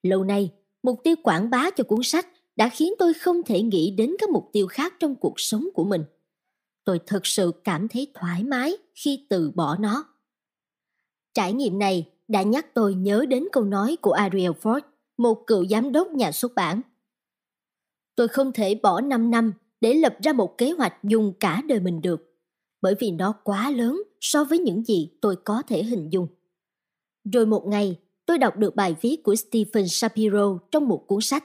Lâu nay, mục tiêu quảng bá cho cuốn sách đã khiến tôi không thể nghĩ đến các mục tiêu khác trong cuộc sống của mình. Tôi thực sự cảm thấy thoải mái khi từ bỏ nó. Trải nghiệm này đã nhắc tôi nhớ đến câu nói của Ariel Ford một cựu giám đốc nhà xuất bản. Tôi không thể bỏ 5 năm để lập ra một kế hoạch dùng cả đời mình được, bởi vì nó quá lớn so với những gì tôi có thể hình dung. Rồi một ngày, tôi đọc được bài viết của Stephen Shapiro trong một cuốn sách.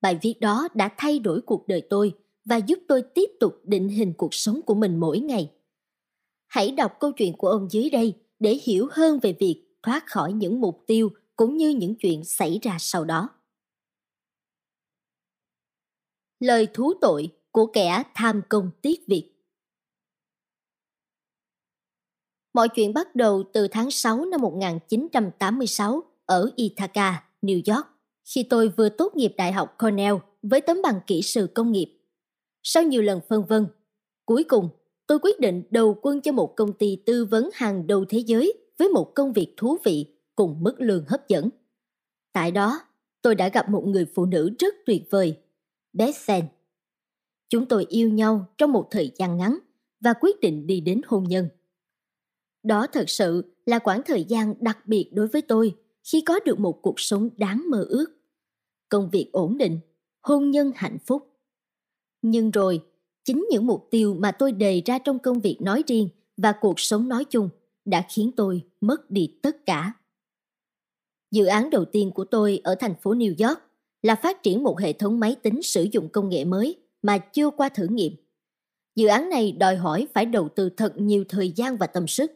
Bài viết đó đã thay đổi cuộc đời tôi và giúp tôi tiếp tục định hình cuộc sống của mình mỗi ngày. Hãy đọc câu chuyện của ông dưới đây để hiểu hơn về việc thoát khỏi những mục tiêu cũng như những chuyện xảy ra sau đó. Lời thú tội của kẻ tham công tiếc việc Mọi chuyện bắt đầu từ tháng 6 năm 1986 ở Ithaca, New York, khi tôi vừa tốt nghiệp Đại học Cornell với tấm bằng kỹ sư công nghiệp. Sau nhiều lần phân vân, cuối cùng tôi quyết định đầu quân cho một công ty tư vấn hàng đầu thế giới với một công việc thú vị cùng mức lương hấp dẫn. Tại đó, tôi đã gặp một người phụ nữ rất tuyệt vời, Bethan. Chúng tôi yêu nhau trong một thời gian ngắn và quyết định đi đến hôn nhân. Đó thật sự là quãng thời gian đặc biệt đối với tôi khi có được một cuộc sống đáng mơ ước. Công việc ổn định, hôn nhân hạnh phúc. Nhưng rồi, chính những mục tiêu mà tôi đề ra trong công việc nói riêng và cuộc sống nói chung đã khiến tôi mất đi tất cả. Dự án đầu tiên của tôi ở thành phố New York là phát triển một hệ thống máy tính sử dụng công nghệ mới mà chưa qua thử nghiệm. Dự án này đòi hỏi phải đầu tư thật nhiều thời gian và tâm sức.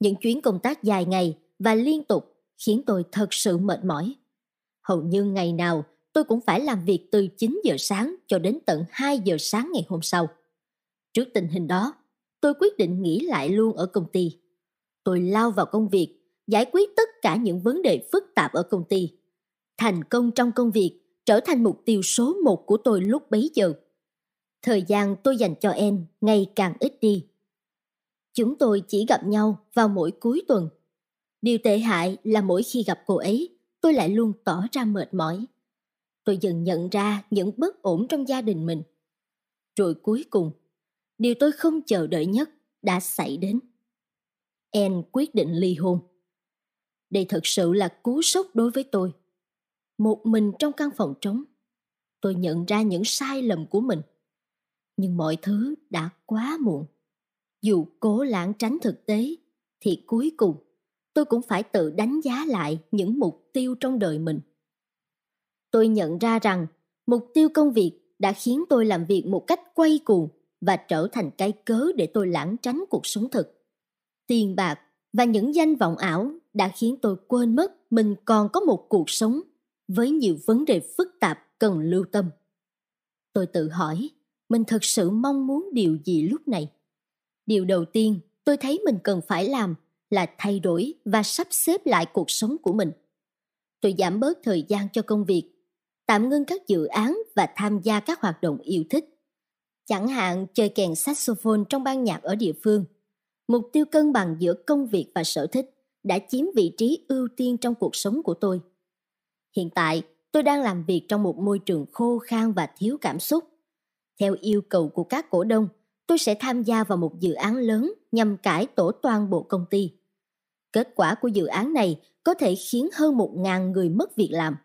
Những chuyến công tác dài ngày và liên tục khiến tôi thật sự mệt mỏi. Hầu như ngày nào tôi cũng phải làm việc từ 9 giờ sáng cho đến tận 2 giờ sáng ngày hôm sau. Trước tình hình đó, tôi quyết định nghỉ lại luôn ở công ty. Tôi lao vào công việc, giải quyết tất cả những vấn đề phức tạp ở công ty. Thành công trong công việc trở thành mục tiêu số một của tôi lúc bấy giờ. Thời gian tôi dành cho em ngày càng ít đi. Chúng tôi chỉ gặp nhau vào mỗi cuối tuần. Điều tệ hại là mỗi khi gặp cô ấy, tôi lại luôn tỏ ra mệt mỏi. Tôi dần nhận ra những bất ổn trong gia đình mình. Rồi cuối cùng, điều tôi không chờ đợi nhất đã xảy đến. Anne quyết định ly hôn. Đây thật sự là cú sốc đối với tôi. Một mình trong căn phòng trống, tôi nhận ra những sai lầm của mình. Nhưng mọi thứ đã quá muộn. Dù cố lãng tránh thực tế, thì cuối cùng tôi cũng phải tự đánh giá lại những mục tiêu trong đời mình. Tôi nhận ra rằng mục tiêu công việc đã khiến tôi làm việc một cách quay cuồng và trở thành cái cớ để tôi lãng tránh cuộc sống thực. Tiền bạc và những danh vọng ảo đã khiến tôi quên mất mình còn có một cuộc sống với nhiều vấn đề phức tạp cần lưu tâm. Tôi tự hỏi, mình thật sự mong muốn điều gì lúc này? Điều đầu tiên tôi thấy mình cần phải làm là thay đổi và sắp xếp lại cuộc sống của mình. Tôi giảm bớt thời gian cho công việc, tạm ngưng các dự án và tham gia các hoạt động yêu thích. Chẳng hạn chơi kèn saxophone trong ban nhạc ở địa phương. Mục tiêu cân bằng giữa công việc và sở thích đã chiếm vị trí ưu tiên trong cuộc sống của tôi. Hiện tại, tôi đang làm việc trong một môi trường khô khan và thiếu cảm xúc. Theo yêu cầu của các cổ đông, tôi sẽ tham gia vào một dự án lớn nhằm cải tổ toàn bộ công ty. Kết quả của dự án này có thể khiến hơn một ngàn người mất việc làm.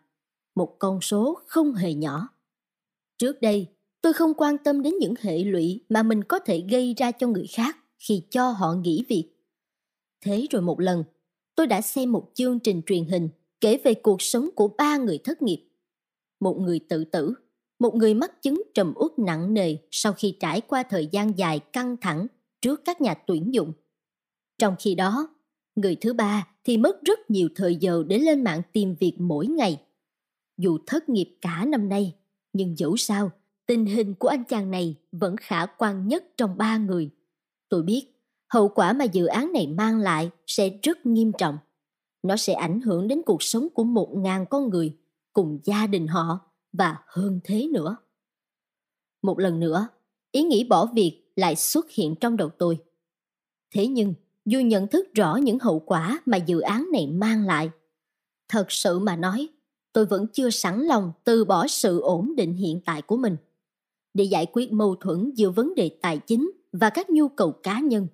Một con số không hề nhỏ. Trước đây, tôi không quan tâm đến những hệ lụy mà mình có thể gây ra cho người khác khi cho họ nghỉ việc. Thế rồi một lần, tôi đã xem một chương trình truyền hình kể về cuộc sống của ba người thất nghiệp. Một người tự tử, một người mắc chứng trầm uất nặng nề sau khi trải qua thời gian dài căng thẳng trước các nhà tuyển dụng. Trong khi đó, người thứ ba thì mất rất nhiều thời giờ để lên mạng tìm việc mỗi ngày. Dù thất nghiệp cả năm nay, nhưng dẫu sao, tình hình của anh chàng này vẫn khả quan nhất trong ba người. Tôi biết, hậu quả mà dự án này mang lại sẽ rất nghiêm trọng. Nó sẽ ảnh hưởng đến cuộc sống của một ngàn con người, cùng gia đình họ và hơn thế nữa. Một lần nữa, ý nghĩ bỏ việc lại xuất hiện trong đầu tôi. Thế nhưng, dù nhận thức rõ những hậu quả mà dự án này mang lại, thật sự mà nói, tôi vẫn chưa sẵn lòng từ bỏ sự ổn định hiện tại của mình. Để giải quyết mâu thuẫn giữa vấn đề tài chính và các nhu cầu cá nhân,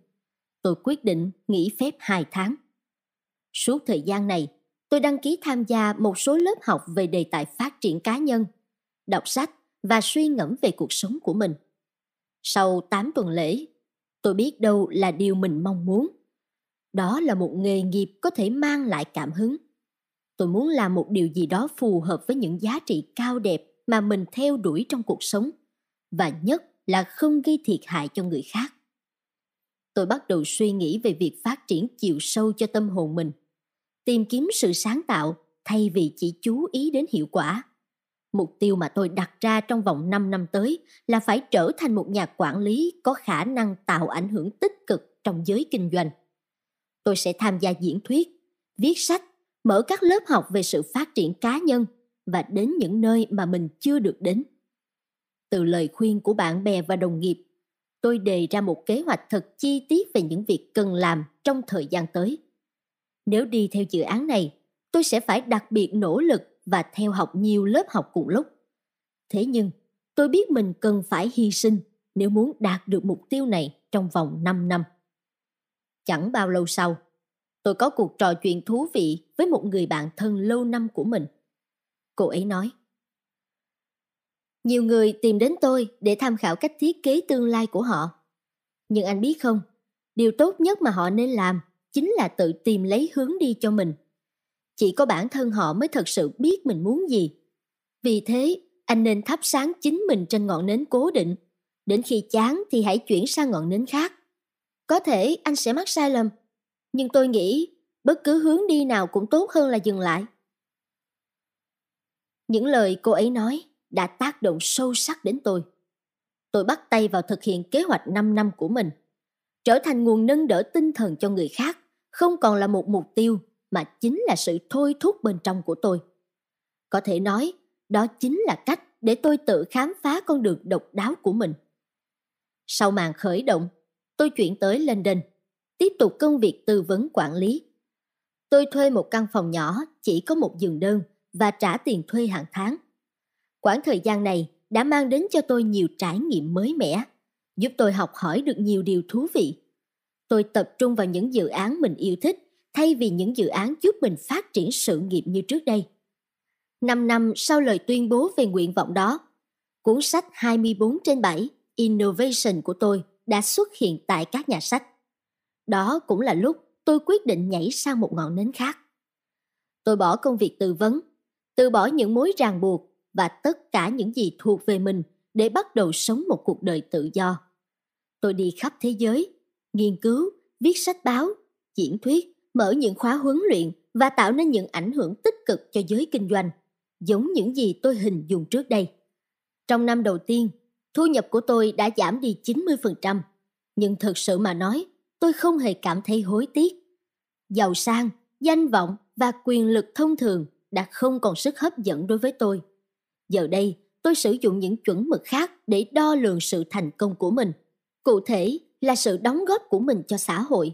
tôi quyết định nghỉ phép 2 tháng. Suốt thời gian này, tôi đăng ký tham gia một số lớp học về đề tài phát triển cá nhân, đọc sách và suy ngẫm về cuộc sống của mình. Sau 8 tuần lễ, tôi biết đâu là điều mình mong muốn. Đó là một nghề nghiệp có thể mang lại cảm hứng. Tôi muốn làm một điều gì đó phù hợp với những giá trị cao đẹp mà mình theo đuổi trong cuộc sống và nhất là không gây thiệt hại cho người khác. Tôi bắt đầu suy nghĩ về việc phát triển chiều sâu cho tâm hồn mình, tìm kiếm sự sáng tạo thay vì chỉ chú ý đến hiệu quả. Mục tiêu mà tôi đặt ra trong vòng 5 năm tới là phải trở thành một nhà quản lý có khả năng tạo ảnh hưởng tích cực trong giới kinh doanh. Tôi sẽ tham gia diễn thuyết, viết sách, mở các lớp học về sự phát triển cá nhân và đến những nơi mà mình chưa được đến. Từ lời khuyên của bạn bè và đồng nghiệp, tôi đề ra một kế hoạch thật chi tiết về những việc cần làm trong thời gian tới. Nếu đi theo dự án này, tôi sẽ phải đặc biệt nỗ lực và theo học nhiều lớp học cùng lúc. Thế nhưng, tôi biết mình cần phải hy sinh nếu muốn đạt được mục tiêu này trong vòng 5 năm. Chẳng bao lâu sau, tôi có cuộc trò chuyện thú vị với một người bạn thân lâu năm của mình. Cô ấy nói, Nhiều người tìm đến tôi để tham khảo cách thiết kế tương lai của họ. Nhưng anh biết không, điều tốt nhất mà họ nên làm chính là tự tìm lấy hướng đi cho mình. Chỉ có bản thân họ mới thật sự biết mình muốn gì. Vì thế, anh nên thắp sáng chính mình trên ngọn nến cố định. Đến khi chán thì hãy chuyển sang ngọn nến khác. Có thể anh sẽ mắc sai lầm, nhưng tôi nghĩ bất cứ hướng đi nào cũng tốt hơn là dừng lại. Những lời cô ấy nói đã tác động sâu sắc đến tôi. Tôi bắt tay vào thực hiện kế hoạch 5 năm của mình, trở thành nguồn nâng đỡ tinh thần cho người khác, không còn là một mục tiêu mà chính là sự thôi thúc bên trong của tôi. Có thể nói, đó chính là cách để tôi tự khám phá con đường độc đáo của mình. Sau màn khởi động, tôi chuyển tới London, tiếp tục công việc tư vấn quản lý. Tôi thuê một căn phòng nhỏ chỉ có một giường đơn và trả tiền thuê hàng tháng. Quãng thời gian này đã mang đến cho tôi nhiều trải nghiệm mới mẻ, giúp tôi học hỏi được nhiều điều thú vị. Tôi tập trung vào những dự án mình yêu thích thay vì những dự án giúp mình phát triển sự nghiệp như trước đây. Năm năm sau lời tuyên bố về nguyện vọng đó, cuốn sách 24 trên 7 Innovation của tôi đã xuất hiện tại các nhà sách. Đó cũng là lúc tôi quyết định nhảy sang một ngọn nến khác. Tôi bỏ công việc tư vấn, từ bỏ những mối ràng buộc và tất cả những gì thuộc về mình để bắt đầu sống một cuộc đời tự do. Tôi đi khắp thế giới, nghiên cứu, viết sách báo, diễn thuyết, mở những khóa huấn luyện và tạo nên những ảnh hưởng tích cực cho giới kinh doanh, giống những gì tôi hình dung trước đây. Trong năm đầu tiên, thu nhập của tôi đã giảm đi 90%, nhưng thực sự mà nói, tôi không hề cảm thấy hối tiếc. Giàu sang, danh vọng và quyền lực thông thường đã không còn sức hấp dẫn đối với tôi. Giờ đây, tôi sử dụng những chuẩn mực khác để đo lường sự thành công của mình. Cụ thể là sự đóng góp của mình cho xã hội.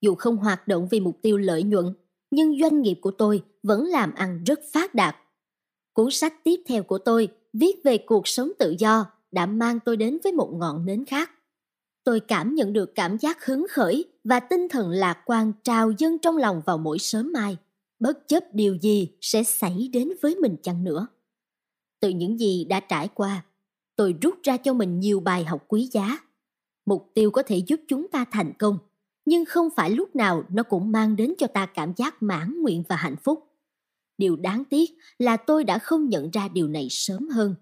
Dù không hoạt động vì mục tiêu lợi nhuận, nhưng doanh nghiệp của tôi vẫn làm ăn rất phát đạt. Cuốn sách tiếp theo của tôi viết về cuộc sống tự do đã mang tôi đến với một ngọn nến khác. Tôi cảm nhận được cảm giác hứng khởi và tinh thần lạc quan trào dâng trong lòng vào mỗi sớm mai, bất chấp điều gì sẽ xảy đến với mình chăng nữa. Từ những gì đã trải qua, tôi rút ra cho mình nhiều bài học quý giá. Mục tiêu có thể giúp chúng ta thành công, nhưng không phải lúc nào nó cũng mang đến cho ta cảm giác mãn nguyện và hạnh phúc. Điều đáng tiếc là tôi đã không nhận ra điều này sớm hơn.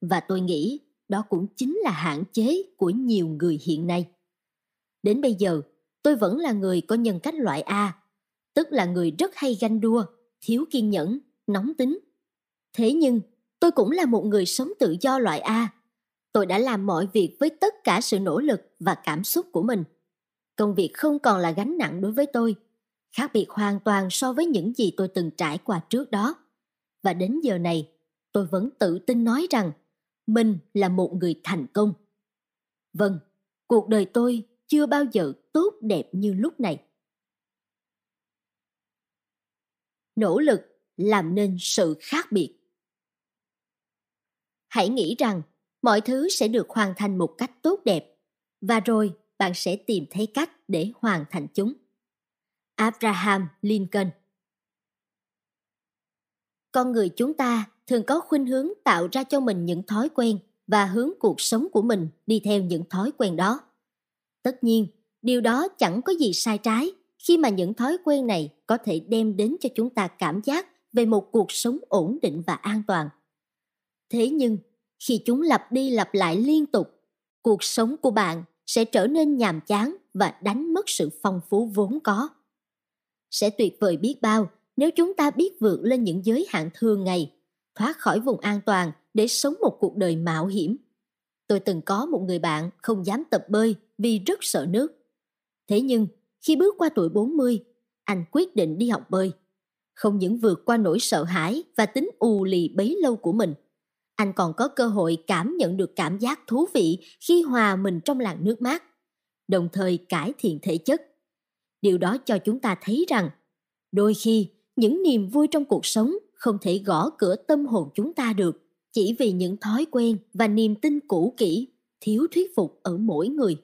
Và tôi nghĩ đó cũng chính là hạn chế của nhiều người hiện nay. Đến bây giờ, tôi vẫn là người có nhân cách loại A, tức là người rất hay ganh đua, thiếu kiên nhẫn, nóng tính. Thế nhưng, tôi cũng là một người sống tự do loại A. Tôi đã làm mọi việc với tất cả sự nỗ lực và cảm xúc của mình. Công việc không còn là gánh nặng đối với tôi, khác biệt hoàn toàn so với những gì tôi từng trải qua trước đó. Và đến giờ này, tôi vẫn tự tin nói rằng mình là một người thành công. Vâng, cuộc đời tôi chưa bao giờ tốt đẹp như lúc này. Nỗ lực làm nên sự khác biệt. Hãy nghĩ rằng mọi thứ sẽ được hoàn thành một cách tốt đẹp và rồi bạn sẽ tìm thấy cách để hoàn thành chúng. Abraham Lincoln con người chúng ta thường có khuynh hướng tạo ra cho mình những thói quen và hướng cuộc sống của mình đi theo những thói quen đó. Tất nhiên, điều đó chẳng có gì sai trái khi mà những thói quen này có thể đem đến cho chúng ta cảm giác về một cuộc sống ổn định và an toàn. Thế nhưng, khi chúng lặp đi lặp lại liên tục, cuộc sống của bạn sẽ trở nên nhàm chán và đánh mất sự phong phú vốn có. Sẽ tuyệt vời biết bao nếu chúng ta biết vượt lên những giới hạn thường ngày, thoát khỏi vùng an toàn để sống một cuộc đời mạo hiểm. Tôi từng có một người bạn không dám tập bơi vì rất sợ nước. Thế nhưng, khi bước qua tuổi 40, anh quyết định đi học bơi. Không những vượt qua nỗi sợ hãi và tính ù lì bấy lâu của mình, anh còn có cơ hội cảm nhận được cảm giác thú vị khi hòa mình trong làn nước mát, đồng thời cải thiện thể chất. Điều đó cho chúng ta thấy rằng, đôi khi những niềm vui trong cuộc sống không thể gõ cửa tâm hồn chúng ta được. Chỉ vì những thói quen và niềm tin cũ kỹ, thiếu thuyết phục ở mỗi người.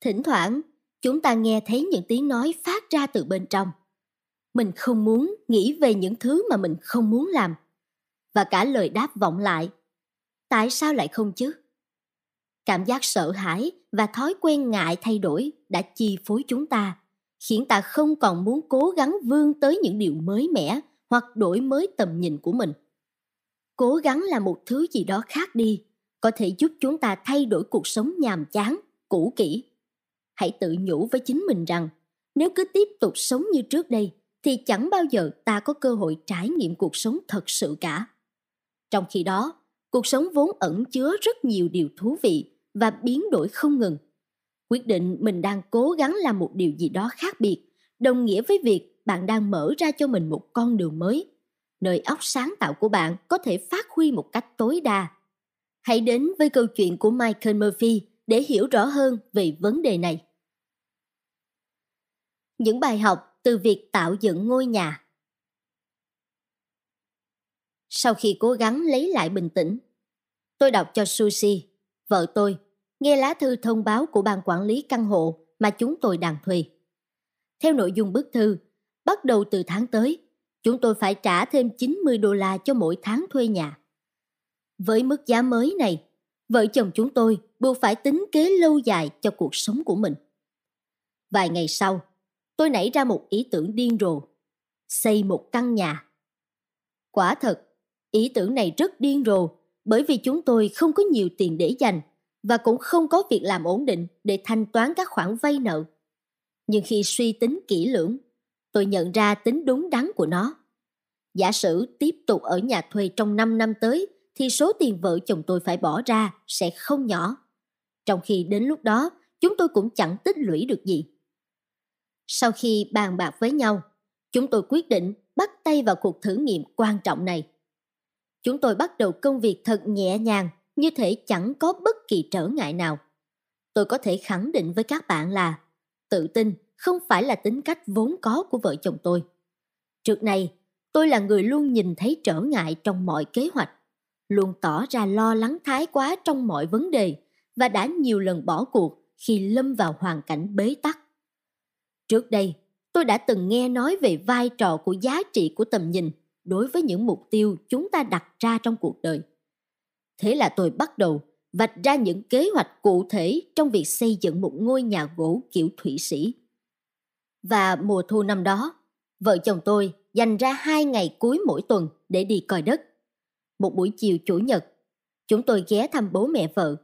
Thỉnh thoảng, chúng ta nghe thấy những tiếng nói phát ra từ bên trong. Mình không muốn nghĩ về những thứ mà mình không muốn làm. Và cả lời đáp vọng lại. Tại sao lại không chứ? Cảm giác sợ hãi và thói quen ngại thay đổi đã chi phối chúng ta, khiến ta không còn muốn cố gắng vươn tới những điều mới mẻ hoặc đổi mới tầm nhìn của mình. Cố gắng làm một thứ gì đó khác đi, có thể giúp chúng ta thay đổi cuộc sống nhàm chán, cũ kỹ. Hãy tự nhủ với chính mình rằng, nếu cứ tiếp tục sống như trước đây, thì chẳng bao giờ ta có cơ hội trải nghiệm cuộc sống thật sự cả. Trong khi đó, cuộc sống vốn ẩn chứa rất nhiều điều thú vị và biến đổi không ngừng. Quyết định mình đang cố gắng làm một điều gì đó khác biệt, đồng nghĩa với việc bạn đang mở ra cho mình một con đường mới. Nơi óc sáng tạo của bạn có thể phát huy một cách tối đa. Hãy đến với câu chuyện của michael murphy để hiểu rõ hơn về vấn đề này. Những bài học từ việc tạo dựng ngôi nhà. Sau khi cố gắng lấy lại bình tĩnh tôi đọc cho Susie, vợ tôi nghe lá thư thông báo của ban quản lý căn hộ mà chúng tôi đang thuê. Theo nội dung bức thư, bắt đầu từ tháng tới, chúng tôi phải trả thêm 90 đô la cho mỗi tháng thuê nhà. Với mức giá mới này, vợ chồng chúng tôi buộc phải tính kế lâu dài cho cuộc sống của mình. Vài ngày sau, tôi nảy ra một ý tưởng điên rồ, xây một căn nhà. Quả thật, ý tưởng này rất điên rồ bởi vì chúng tôi không có nhiều tiền để dành và cũng không có việc làm ổn định để thanh toán các khoản vay nợ. Nhưng khi suy tính kỹ lưỡng, tôi nhận ra tính đúng đắn của nó. Giả sử tiếp tục ở nhà thuê trong 5 năm tới thì số tiền vợ chồng tôi phải bỏ ra sẽ không nhỏ. Trong khi đến lúc đó, chúng tôi cũng chẳng tích lũy được gì. Sau khi bàn bạc với nhau, chúng tôi quyết định bắt tay vào cuộc thử nghiệm quan trọng này. Chúng tôi bắt đầu công việc thật nhẹ nhàng như thể chẳng có bất kỳ trở ngại nào. Tôi có thể khẳng định với các bạn là tự tin không phải là tính cách vốn có của vợ chồng tôi. Trước này, tôi là người luôn nhìn thấy trở ngại trong mọi kế hoạch, luôn tỏ ra lo lắng thái quá trong mọi vấn đề và đã nhiều lần bỏ cuộc khi lâm vào hoàn cảnh bế tắc. Trước đây, tôi đã từng nghe nói về vai trò của giá trị của tầm nhìn đối với những mục tiêu chúng ta đặt ra trong cuộc đời. Thế là tôi bắt đầu vạch ra những kế hoạch cụ thể trong việc xây dựng một ngôi nhà gỗ kiểu Thụy Sĩ. Và mùa thu năm đó, vợ chồng tôi dành ra hai ngày cuối mỗi tuần để đi coi đất. Một buổi chiều chủ nhật, chúng tôi ghé thăm bố mẹ vợ.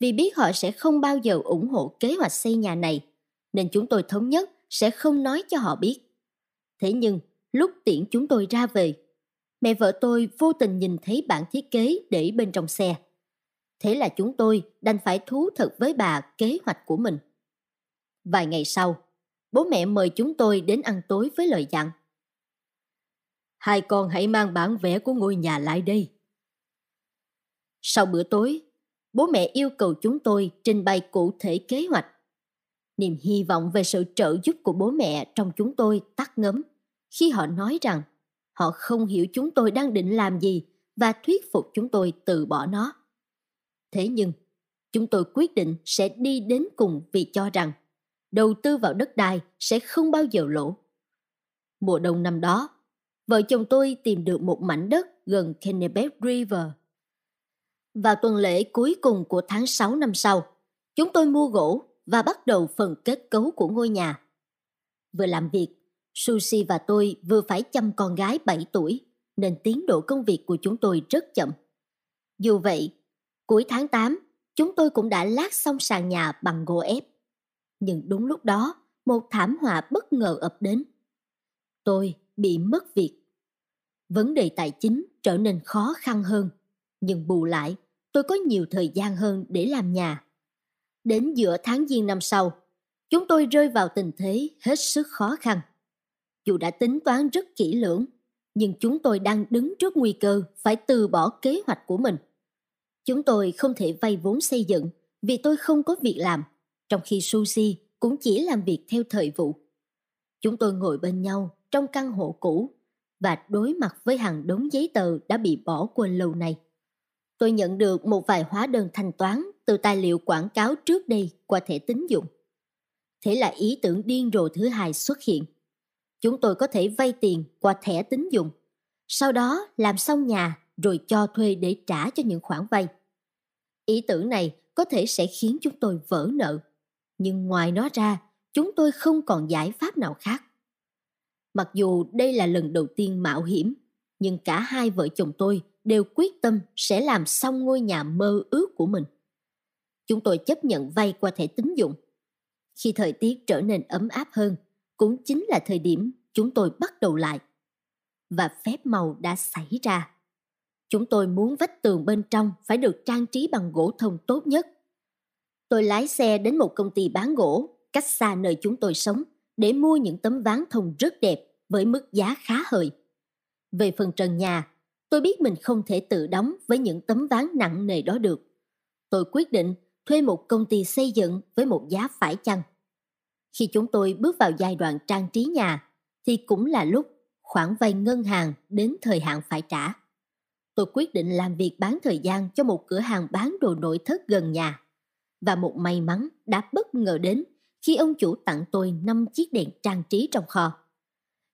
Vì biết họ sẽ không bao giờ ủng hộ kế hoạch xây nhà này, nên chúng tôi thống nhất sẽ không nói cho họ biết. Thế nhưng, lúc tiễn chúng tôi ra về, mẹ vợ tôi vô tình nhìn thấy bản thiết kế để bên trong xe. Thế là chúng tôi đành phải thú thật với bà kế hoạch của mình. Vài ngày sau, bố mẹ mời chúng tôi đến ăn tối với lời dặn. Hai con hãy mang bản vẽ của ngôi nhà lại đây. Sau bữa tối, bố mẹ yêu cầu chúng tôi trình bày cụ thể kế hoạch. Niềm hy vọng về sự trợ giúp của bố mẹ trong chúng tôi tắt ngấm khi họ nói rằng Họ không hiểu chúng tôi đang định làm gì và thuyết phục chúng tôi từ bỏ nó. Thế nhưng, chúng tôi quyết định sẽ đi đến cùng vì cho rằng đầu tư vào đất đai sẽ không bao giờ lỗ. Mùa đông năm đó, vợ chồng tôi tìm được một mảnh đất gần Kennebec River. Vào tuần lễ cuối cùng của tháng 6 năm sau, chúng tôi mua gỗ và bắt đầu phần kết cấu của ngôi nhà. Vừa làm việc, Sushi và tôi vừa phải chăm con gái 7 tuổi, nên tiến độ công việc của chúng tôi rất chậm. Dù vậy, cuối tháng 8, chúng tôi cũng đã lát xong sàn nhà bằng gỗ ép. Nhưng đúng lúc đó, một thảm họa bất ngờ ập đến. Tôi bị mất việc. Vấn đề tài chính trở nên khó khăn hơn, nhưng bù lại, tôi có nhiều thời gian hơn để làm nhà. Đến giữa tháng Giêng năm sau, chúng tôi rơi vào tình thế hết sức khó khăn. Dù đã tính toán rất kỹ lưỡng, nhưng chúng tôi đang đứng trước nguy cơ phải từ bỏ kế hoạch của mình. Chúng tôi không thể vay vốn xây dựng vì tôi không có việc làm, trong khi Sushi cũng chỉ làm việc theo thời vụ. Chúng tôi ngồi bên nhau trong căn hộ cũ và đối mặt với hàng đống giấy tờ đã bị bỏ quên lâu nay. Tôi nhận được một vài hóa đơn thanh toán từ tài liệu quảng cáo trước đây qua thẻ tín dụng. Thế là ý tưởng điên rồ thứ hai xuất hiện. Chúng tôi có thể vay tiền qua thẻ tín dụng, sau đó làm xong nhà rồi cho thuê để trả cho những khoản vay. Ý tưởng này có thể sẽ khiến chúng tôi vỡ nợ, nhưng ngoài nó ra, chúng tôi không còn giải pháp nào khác. Mặc dù đây là lần đầu tiên mạo hiểm, nhưng cả hai vợ chồng tôi đều quyết tâm sẽ làm xong ngôi nhà mơ ước của mình. Chúng tôi chấp nhận vay qua thẻ tín dụng. Khi thời tiết trở nên ấm áp hơn, cũng chính là thời điểm chúng tôi bắt đầu lại. Và phép màu đã xảy ra. Chúng tôi muốn vách tường bên trong phải được trang trí bằng gỗ thông tốt nhất. Tôi lái xe đến một công ty bán gỗ cách xa nơi chúng tôi sống để mua những tấm ván thông rất đẹp với mức giá khá hời. Về phần trần nhà, tôi biết mình không thể tự đóng với những tấm ván nặng nề đó được. Tôi quyết định thuê một công ty xây dựng với một giá phải chăng. Khi chúng tôi bước vào giai đoạn trang trí nhà, thì cũng là lúc khoản vay ngân hàng đến thời hạn phải trả. Tôi quyết định làm việc bán thời gian cho một cửa hàng bán đồ nội thất gần nhà. Và một may mắn đã bất ngờ đến khi ông chủ tặng tôi 5 chiếc đèn trang trí trong kho.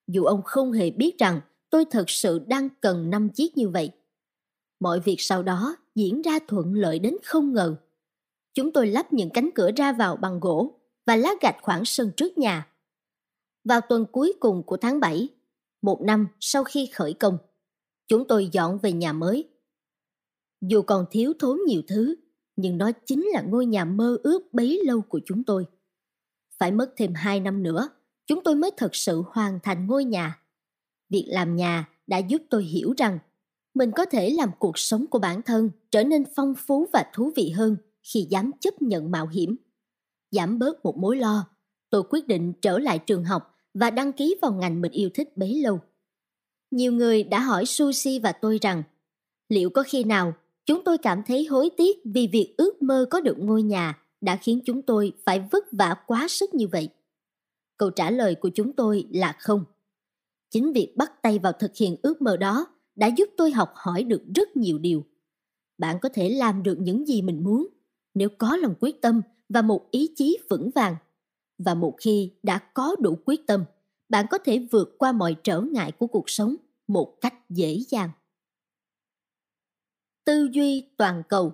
Dù ông không hề biết rằng tôi thật sự đang cần 5 chiếc như vậy. Mọi việc sau đó diễn ra thuận lợi đến không ngờ. Chúng tôi lắp những cánh cửa ra vào bằng gỗ và lá gạch khoảng sân trước nhà. Vào tuần cuối cùng của tháng 7, một năm sau khi khởi công, chúng tôi dọn về nhà mới. Dù còn thiếu thốn nhiều thứ, nhưng nó chính là ngôi nhà mơ ước bấy lâu của chúng tôi. Phải mất thêm 2 năm nữa, chúng tôi mới thật sự hoàn thành ngôi nhà. Việc làm nhà đã giúp tôi hiểu rằng mình có thể làm cuộc sống của bản thân trở nên phong phú và thú vị hơn khi dám chấp nhận mạo hiểm. Giảm bớt một mối lo, tôi quyết định trở lại trường học và đăng ký vào ngành mình yêu thích bấy lâu. Nhiều người đã hỏi Sushi và tôi rằng liệu có khi nào chúng tôi cảm thấy hối tiếc vì việc ước mơ có được ngôi nhà đã khiến chúng tôi phải vất vả quá sức như vậy? Câu trả lời của chúng tôi là không. Chính việc bắt tay vào thực hiện ước mơ đó đã giúp tôi học hỏi được rất nhiều điều. Bạn có thể làm được những gì mình muốn nếu có lòng quyết tâm và một ý chí vững vàng. Và một khi đã có đủ quyết tâm, bạn có thể vượt qua mọi trở ngại của cuộc sống một cách dễ dàng. Tư duy toàn cầu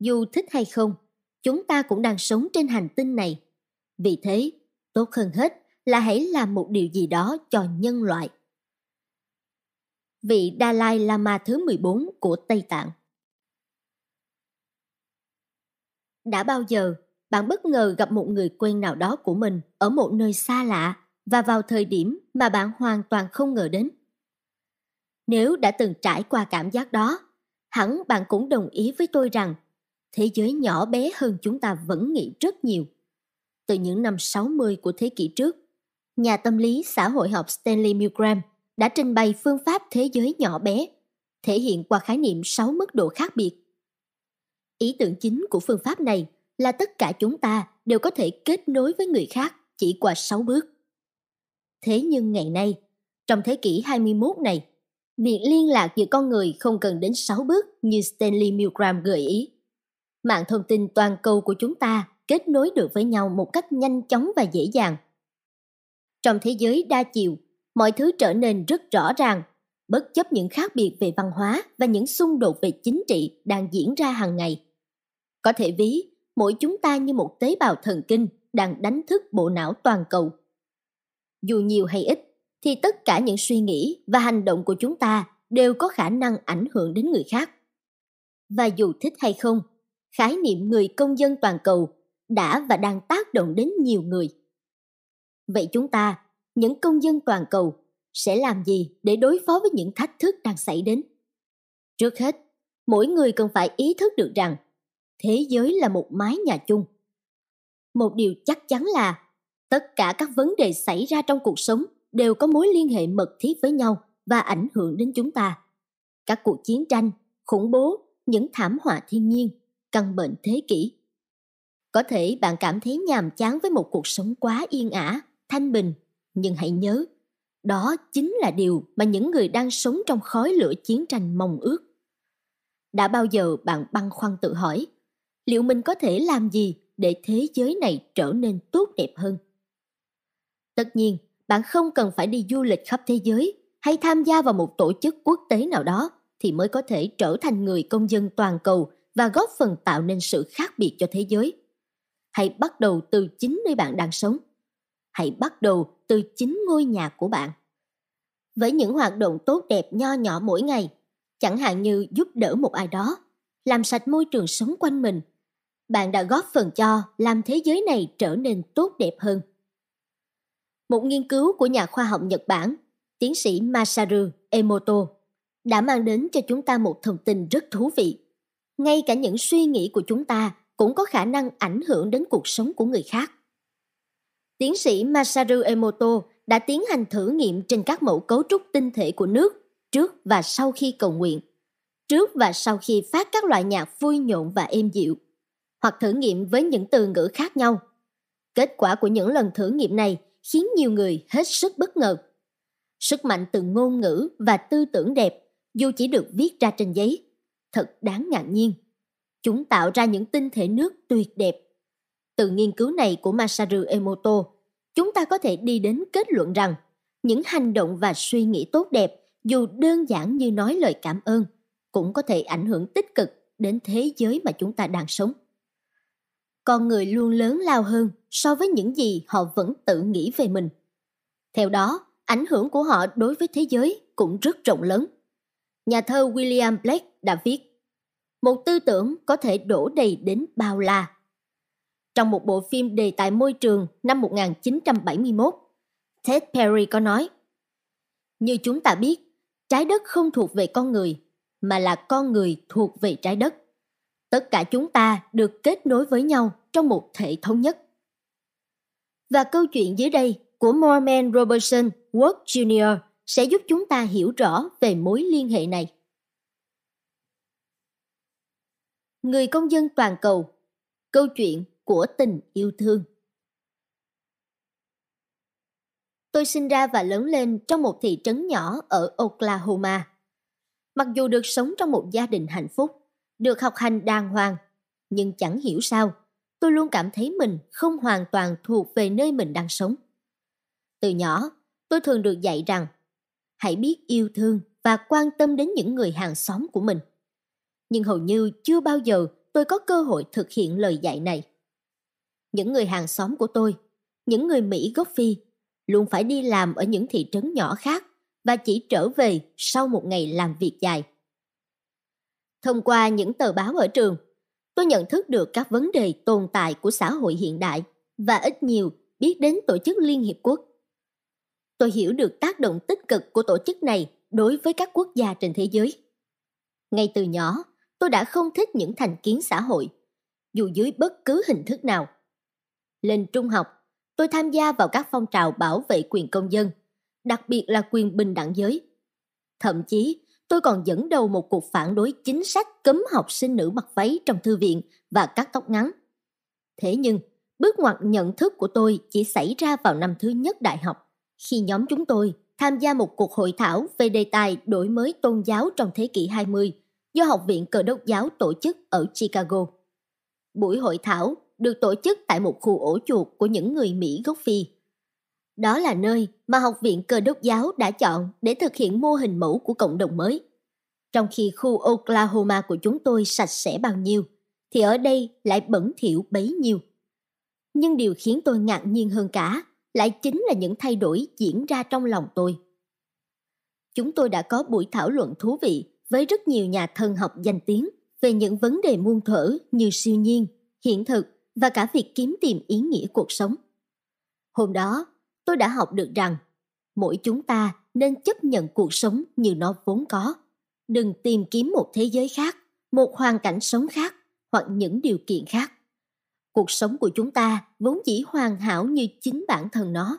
Dù thích hay không, chúng ta cũng đang sống trên hành tinh này. Vì thế, tốt hơn hết là hãy làm một điều gì đó cho nhân loại. Vị Dalai Lama thứ 14 của Tây Tạng Đã bao giờ bạn bất ngờ gặp một người quen nào đó của mình ở một nơi xa lạ và vào thời điểm mà bạn hoàn toàn không ngờ đến? Nếu đã từng trải qua cảm giác đó, hẳn bạn cũng đồng ý với tôi rằng thế giới nhỏ bé hơn chúng ta vẫn nghĩ rất nhiều. Từ những năm 60 của thế kỷ trước, nhà tâm lý xã hội học Stanley Milgram đã trình bày phương pháp thế giới nhỏ bé, thể hiện qua khái niệm 6 mức độ khác biệt. Ý tưởng chính của phương pháp này là tất cả chúng ta đều có thể kết nối với người khác chỉ qua 6 bước. Thế nhưng ngày nay, trong thế kỷ 21 này, việc liên lạc giữa con người không cần đến 6 bước như Stanley Milgram gợi ý. Mạng thông tin toàn cầu của chúng ta kết nối được với nhau một cách nhanh chóng và dễ dàng. Trong thế giới đa chiều, mọi thứ trở nên rất rõ ràng, bất chấp những khác biệt về văn hóa và những xung đột về chính trị đang diễn ra hàng ngày. Có thể ví, mỗi chúng ta như một tế bào thần kinh đang đánh thức bộ não toàn cầu. Dù nhiều hay ít, thì tất cả những suy nghĩ và hành động của chúng ta đều có khả năng ảnh hưởng đến người khác. Và dù thích hay không, khái niệm người công dân toàn cầu đã và đang tác động đến nhiều người. Vậy chúng ta, những công dân toàn cầu, sẽ làm gì để đối phó với những thách thức đang xảy đến? Trước hết, mỗi người cần phải ý thức được rằng thế giới là một mái nhà chung. Một điều chắc chắn là tất cả các vấn đề xảy ra trong cuộc sống đều có mối liên hệ mật thiết với nhau và ảnh hưởng đến chúng ta. Các cuộc chiến tranh, khủng bố, những thảm họa thiên nhiên, căn bệnh thế kỷ. Có thể bạn cảm thấy nhàm chán với một cuộc sống quá yên ả, thanh bình, nhưng hãy nhớ, đó chính là điều mà những người đang sống trong khói lửa chiến tranh mong ước. Đã bao giờ bạn băn khoăn tự hỏi, liệu mình có thể làm gì để thế giới này trở nên tốt đẹp hơn? Tất nhiên, bạn không cần phải đi du lịch khắp thế giới hay tham gia vào một tổ chức quốc tế nào đó thì mới có thể trở thành người công dân toàn cầu và góp phần tạo nên sự khác biệt cho thế giới. Hãy bắt đầu từ chính nơi bạn đang sống. Hãy bắt đầu từ chính ngôi nhà của bạn. Với những hoạt động tốt đẹp nho nhỏ mỗi ngày, chẳng hạn như giúp đỡ một ai đó, làm sạch môi trường sống quanh mình, bạn đã góp phần cho làm thế giới này trở nên tốt đẹp hơn. Một nghiên cứu của nhà khoa học Nhật Bản, tiến sĩ Masaru Emoto, đã mang đến cho chúng ta một thông tin rất thú vị. Ngay cả những suy nghĩ của chúng ta cũng có khả năng ảnh hưởng đến cuộc sống của người khác. Tiến sĩ Masaru Emoto đã tiến hành thử nghiệm trên các mẫu cấu trúc tinh thể của nước trước và sau khi cầu nguyện, trước và sau khi phát các loại nhạc vui nhộn và êm dịu, hoặc thử nghiệm với những từ ngữ khác nhau. Kết quả của những lần thử nghiệm này khiến nhiều người hết sức bất ngờ. Sức mạnh từ ngôn ngữ và tư tưởng đẹp dù chỉ được viết ra trên giấy, thật đáng ngạc nhiên. Chúng tạo ra những tinh thể nước tuyệt đẹp. Từ nghiên cứu này của Masaru Emoto, chúng ta có thể đi đến kết luận rằng những hành động và suy nghĩ tốt đẹp dù đơn giản như nói lời cảm ơn cũng có thể ảnh hưởng tích cực đến thế giới mà chúng ta đang sống. Con người luôn lớn lao hơn so với những gì họ vẫn tự nghĩ về mình. Theo đó, ảnh hưởng của họ đối với thế giới cũng rất rộng lớn. Nhà thơ William Blake đã viết Một tư tưởng có thể đổ đầy đến bao la. Trong một bộ phim đề tài môi trường năm 1971, Ted Perry có nói Như chúng ta biết, trái đất không thuộc về con người, mà là con người thuộc về trái đất. Tất cả chúng ta được kết nối với nhau trong một thể thống nhất. Và câu chuyện dưới đây của Mormon Robertson Ward Jr. sẽ giúp chúng ta hiểu rõ về mối liên hệ này. Người công dân toàn cầu Câu chuyện của tình yêu thương Tôi sinh ra và lớn lên trong một thị trấn nhỏ ở Oklahoma. Mặc dù được sống trong một gia đình hạnh phúc, được học hành đàng hoàng, nhưng chẳng hiểu sao, tôi luôn cảm thấy mình không hoàn toàn thuộc về nơi mình đang sống. Từ nhỏ, tôi thường được dạy rằng hãy biết yêu thương và quan tâm đến những người hàng xóm của mình. Nhưng hầu như chưa bao giờ tôi có cơ hội thực hiện lời dạy này. Những người hàng xóm của tôi, những người Mỹ gốc Phi, luôn phải đi làm ở những thị trấn nhỏ khác và chỉ trở về sau một ngày làm việc dài. Thông qua những tờ báo ở trường, tôi nhận thức được các vấn đề tồn tại của xã hội hiện đại và ít nhiều biết đến Tổ chức Liên Hiệp Quốc. Tôi hiểu được tác động tích cực của tổ chức này đối với các quốc gia trên thế giới. Ngay từ nhỏ, tôi đã không thích những thành kiến xã hội, dù dưới bất cứ hình thức nào. Lên trung học, tôi tham gia vào các phong trào bảo vệ quyền công dân, đặc biệt là quyền bình đẳng giới. Thậm chí, tôi còn dẫn đầu một cuộc phản đối chính sách cấm học sinh nữ mặc váy trong thư viện và cắt tóc ngắn. Thế nhưng, bước ngoặt nhận thức của tôi chỉ xảy ra vào năm thứ nhất đại học, khi nhóm chúng tôi tham gia một cuộc hội thảo về đề tài đổi mới tôn giáo trong thế kỷ 20 do Học viện Cờ đốc giáo tổ chức ở Chicago. Buổi hội thảo được tổ chức tại một khu ổ chuột của những người Mỹ gốc Phi. Đó là nơi mà Học viện Cơ đốc giáo đã chọn để thực hiện mô hình mẫu của cộng đồng mới. Trong khi khu Oklahoma của chúng tôi sạch sẽ bao nhiêu, thì ở đây lại bẩn thỉu bấy nhiêu. Nhưng điều khiến tôi ngạc nhiên hơn cả lại chính là những thay đổi diễn ra trong lòng tôi. Chúng tôi đã có buổi thảo luận thú vị với rất nhiều nhà thần học danh tiếng về những vấn đề muôn thuở như siêu nhiên, hiện thực và cả việc kiếm tìm ý nghĩa cuộc sống. Hôm đó, tôi đã học được rằng mỗi chúng ta nên chấp nhận cuộc sống như nó vốn có. Đừng tìm kiếm một thế giới khác, một hoàn cảnh sống khác hoặc những điều kiện khác. Cuộc sống của chúng ta vốn chỉ hoàn hảo như chính bản thân nó.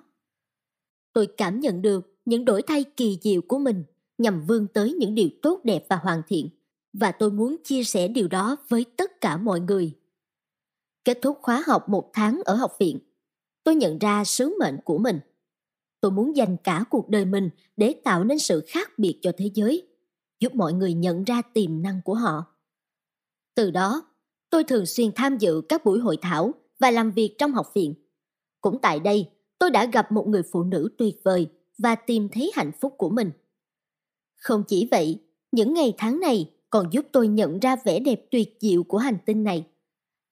Tôi cảm nhận được những đổi thay kỳ diệu của mình nhằm vươn tới những điều tốt đẹp và hoàn thiện và tôi muốn chia sẻ điều đó với tất cả mọi người. Kết thúc khóa học một tháng ở học viện, tôi nhận ra sứ mệnh của mình. Tôi muốn dành cả cuộc đời mình để tạo nên sự khác biệt cho thế giới, giúp mọi người nhận ra tiềm năng của họ. Từ đó, tôi thường xuyên tham dự các buổi hội thảo và làm việc trong học viện. Cũng tại đây, tôi đã gặp một người phụ nữ tuyệt vời và tìm thấy hạnh phúc của mình. Không chỉ vậy, những ngày tháng này còn giúp tôi nhận ra vẻ đẹp tuyệt diệu của hành tinh này.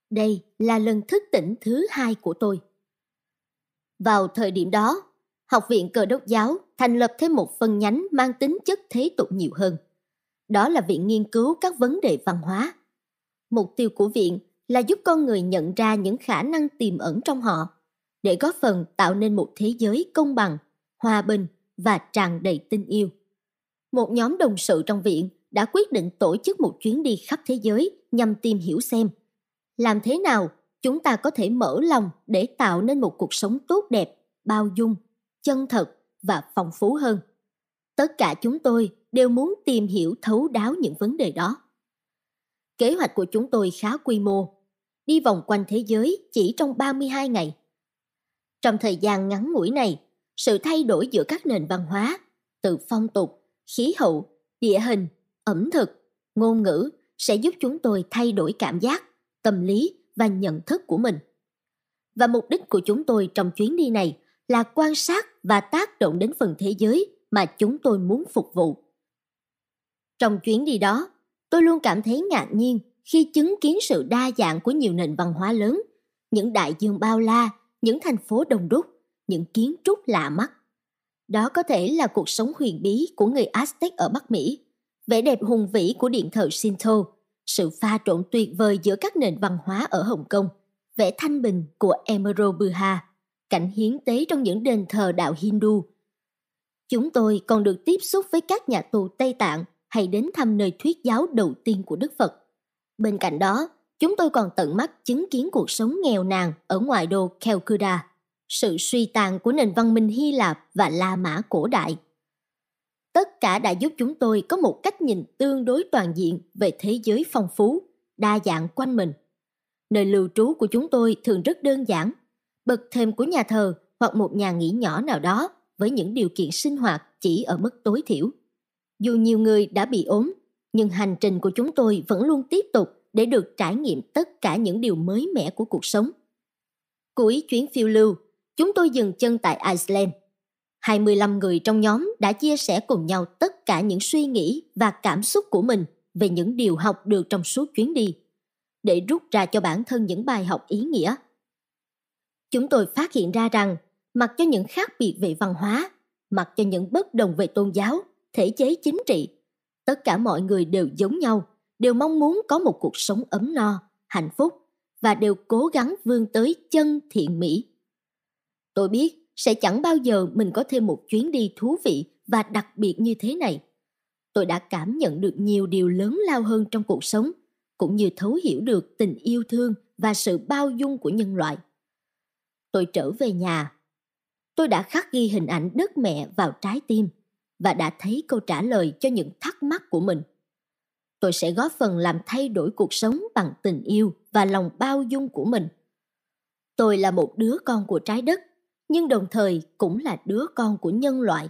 Đây là lần thức tỉnh thứ hai của tôi. Vào thời điểm đó, Học viện cơ đốc giáo thành lập thêm một phân nhánh mang tính chất thế tục nhiều hơn. Đó là viện nghiên cứu các vấn đề văn hóa. Mục tiêu của viện là giúp con người nhận ra những khả năng tiềm ẩn trong họ để góp phần tạo nên một thế giới công bằng, hòa bình và tràn đầy tình yêu. Một nhóm đồng sự trong viện đã quyết định tổ chức một chuyến đi khắp thế giới nhằm tìm hiểu xem làm thế nào chúng ta có thể mở lòng để tạo nên một cuộc sống tốt đẹp, bao dung, chân thật và phong phú hơn. Tất cả chúng tôi đều muốn tìm hiểu thấu đáo những vấn đề đó. Kế hoạch của chúng tôi khá quy mô, đi vòng quanh thế giới chỉ trong 32 ngày. Trong thời gian ngắn ngủi này, sự thay đổi giữa các nền văn hóa, từ phong tục, khí hậu, địa hình, ẩm thực, ngôn ngữ sẽ giúp chúng tôi thay đổi cảm giác, tâm lý và nhận thức của mình. Và mục đích của chúng tôi trong chuyến đi này là quan sát và tác động đến phần thế giới mà chúng tôi muốn phục vụ. Trong chuyến đi đó, tôi luôn cảm thấy ngạc nhiên khi chứng kiến sự đa dạng của nhiều nền văn hóa lớn, những đại dương bao la, những thành phố đông đúc, những kiến trúc lạ mắt. Đó có thể là cuộc sống huyền bí của người Aztec ở Bắc Mỹ, vẻ đẹp hùng vĩ của điện thờ Shinto, sự pha trộn tuyệt vời giữa các nền văn hóa ở Hồng Kông, vẻ thanh bình của Emerald Buha, cảnh hiến tế trong những đền thờ đạo Hindu. Chúng tôi còn được tiếp xúc với các nhà tù Tây Tạng hay đến thăm nơi thuyết giáo đầu tiên của Đức Phật. Bên cạnh đó, chúng tôi còn tận mắt chứng kiến cuộc sống nghèo nàn ở ngoài đô Calcutta, sự suy tàn của nền văn minh Hy Lạp và La Mã cổ đại. Tất cả đã giúp chúng tôi có một cách nhìn tương đối toàn diện về thế giới phong phú, đa dạng quanh mình. Nơi lưu trú của chúng tôi thường rất đơn giản, bậc thềm của nhà thờ hoặc một nhà nghỉ nhỏ nào đó với những điều kiện sinh hoạt chỉ ở mức tối thiểu. Dù nhiều người đã bị ốm, nhưng hành trình của chúng tôi vẫn luôn tiếp tục để được trải nghiệm tất cả những điều mới mẻ của cuộc sống. Cuối chuyến phiêu lưu, chúng tôi dừng chân tại Iceland. 25 người trong nhóm đã chia sẻ cùng nhau tất cả những suy nghĩ và cảm xúc của mình về những điều học được trong suốt chuyến đi, để rút ra cho bản thân những bài học ý nghĩa. Chúng tôi phát hiện ra rằng, mặc cho những khác biệt về văn hóa, mặc cho những bất đồng về tôn giáo, thể chế chính trị, tất cả mọi người đều giống nhau, đều mong muốn có một cuộc sống ấm no, hạnh phúc và đều cố gắng vươn tới chân thiện mỹ. Tôi biết sẽ chẳng bao giờ mình có thêm một chuyến đi thú vị và đặc biệt như thế này. Tôi đã cảm nhận được nhiều điều lớn lao hơn trong cuộc sống, cũng như thấu hiểu được tình yêu thương và sự bao dung của nhân loại. Tôi trở về nhà. Tôi đã khắc ghi hình ảnh đất mẹ vào trái tim và đã thấy câu trả lời cho những thắc mắc của mình. Tôi sẽ góp phần làm thay đổi cuộc sống bằng tình yêu và lòng bao dung của mình. Tôi là một đứa con của trái đất, nhưng đồng thời cũng là đứa con của nhân loại.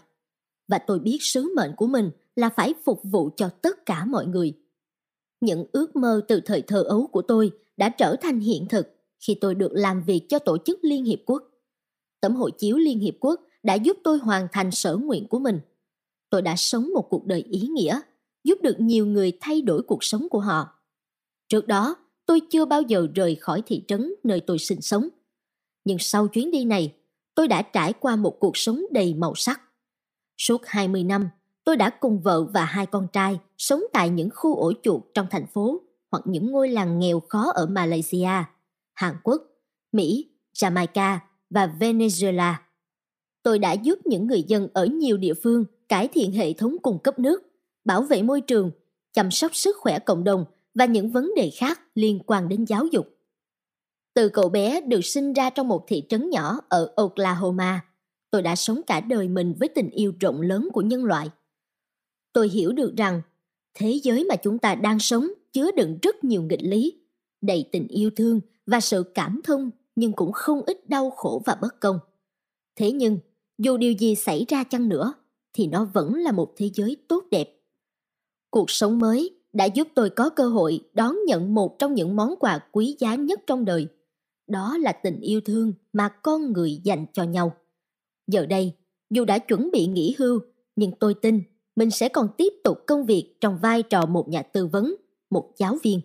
Và tôi biết sứ mệnh của mình là phải phục vụ cho tất cả mọi người. Những ước mơ từ thời thơ ấu của tôi đã trở thành hiện thực khi tôi được làm việc cho Tổ chức Liên Hiệp Quốc. Tấm hộ chiếu Liên Hiệp Quốc đã giúp tôi hoàn thành sở nguyện của mình. Tôi đã sống một cuộc đời ý nghĩa, giúp được nhiều người thay đổi cuộc sống của họ. Trước đó, tôi chưa bao giờ rời khỏi thị trấn nơi tôi sinh sống. Nhưng sau chuyến đi này, tôi đã trải qua một cuộc sống đầy màu sắc. Suốt 20 năm, tôi đã cùng vợ và hai con trai sống tại những khu ổ chuột trong thành phố hoặc những ngôi làng nghèo khó ở Malaysia, Hàn Quốc, Mỹ, Jamaica và Venezuela. Tôi đã giúp những người dân ở nhiều địa phương cải thiện hệ thống cung cấp nước, bảo vệ môi trường, chăm sóc sức khỏe cộng đồng và những vấn đề khác liên quan đến giáo dục. Từ cậu bé được sinh ra trong một thị trấn nhỏ ở Oklahoma, tôi đã sống cả đời mình với tình yêu rộng lớn của nhân loại. Tôi hiểu được rằng thế giới mà chúng ta đang sống chứa đựng rất nhiều nghịch lý, đầy tình yêu thương và sự cảm thông nhưng cũng không ít đau khổ và bất công. Thế nhưng, dù điều gì xảy ra chăng nữa, thì nó vẫn là một thế giới tốt đẹp. Cuộc sống mới đã giúp tôi có cơ hội đón nhận một trong những món quà quý giá nhất trong đời. Đó là tình yêu thương mà con người dành cho nhau. Giờ đây, dù đã chuẩn bị nghỉ hưu, nhưng tôi tin mình sẽ còn tiếp tục công việc trong vai trò một nhà tư vấn, một giáo viên.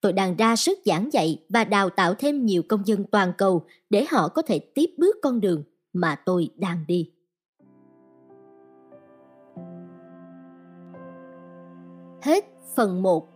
Tôi đang ra sức giảng dạy và đào tạo thêm nhiều công dân toàn cầu để họ có thể tiếp bước con đường mà tôi đang đi. Hết phần 1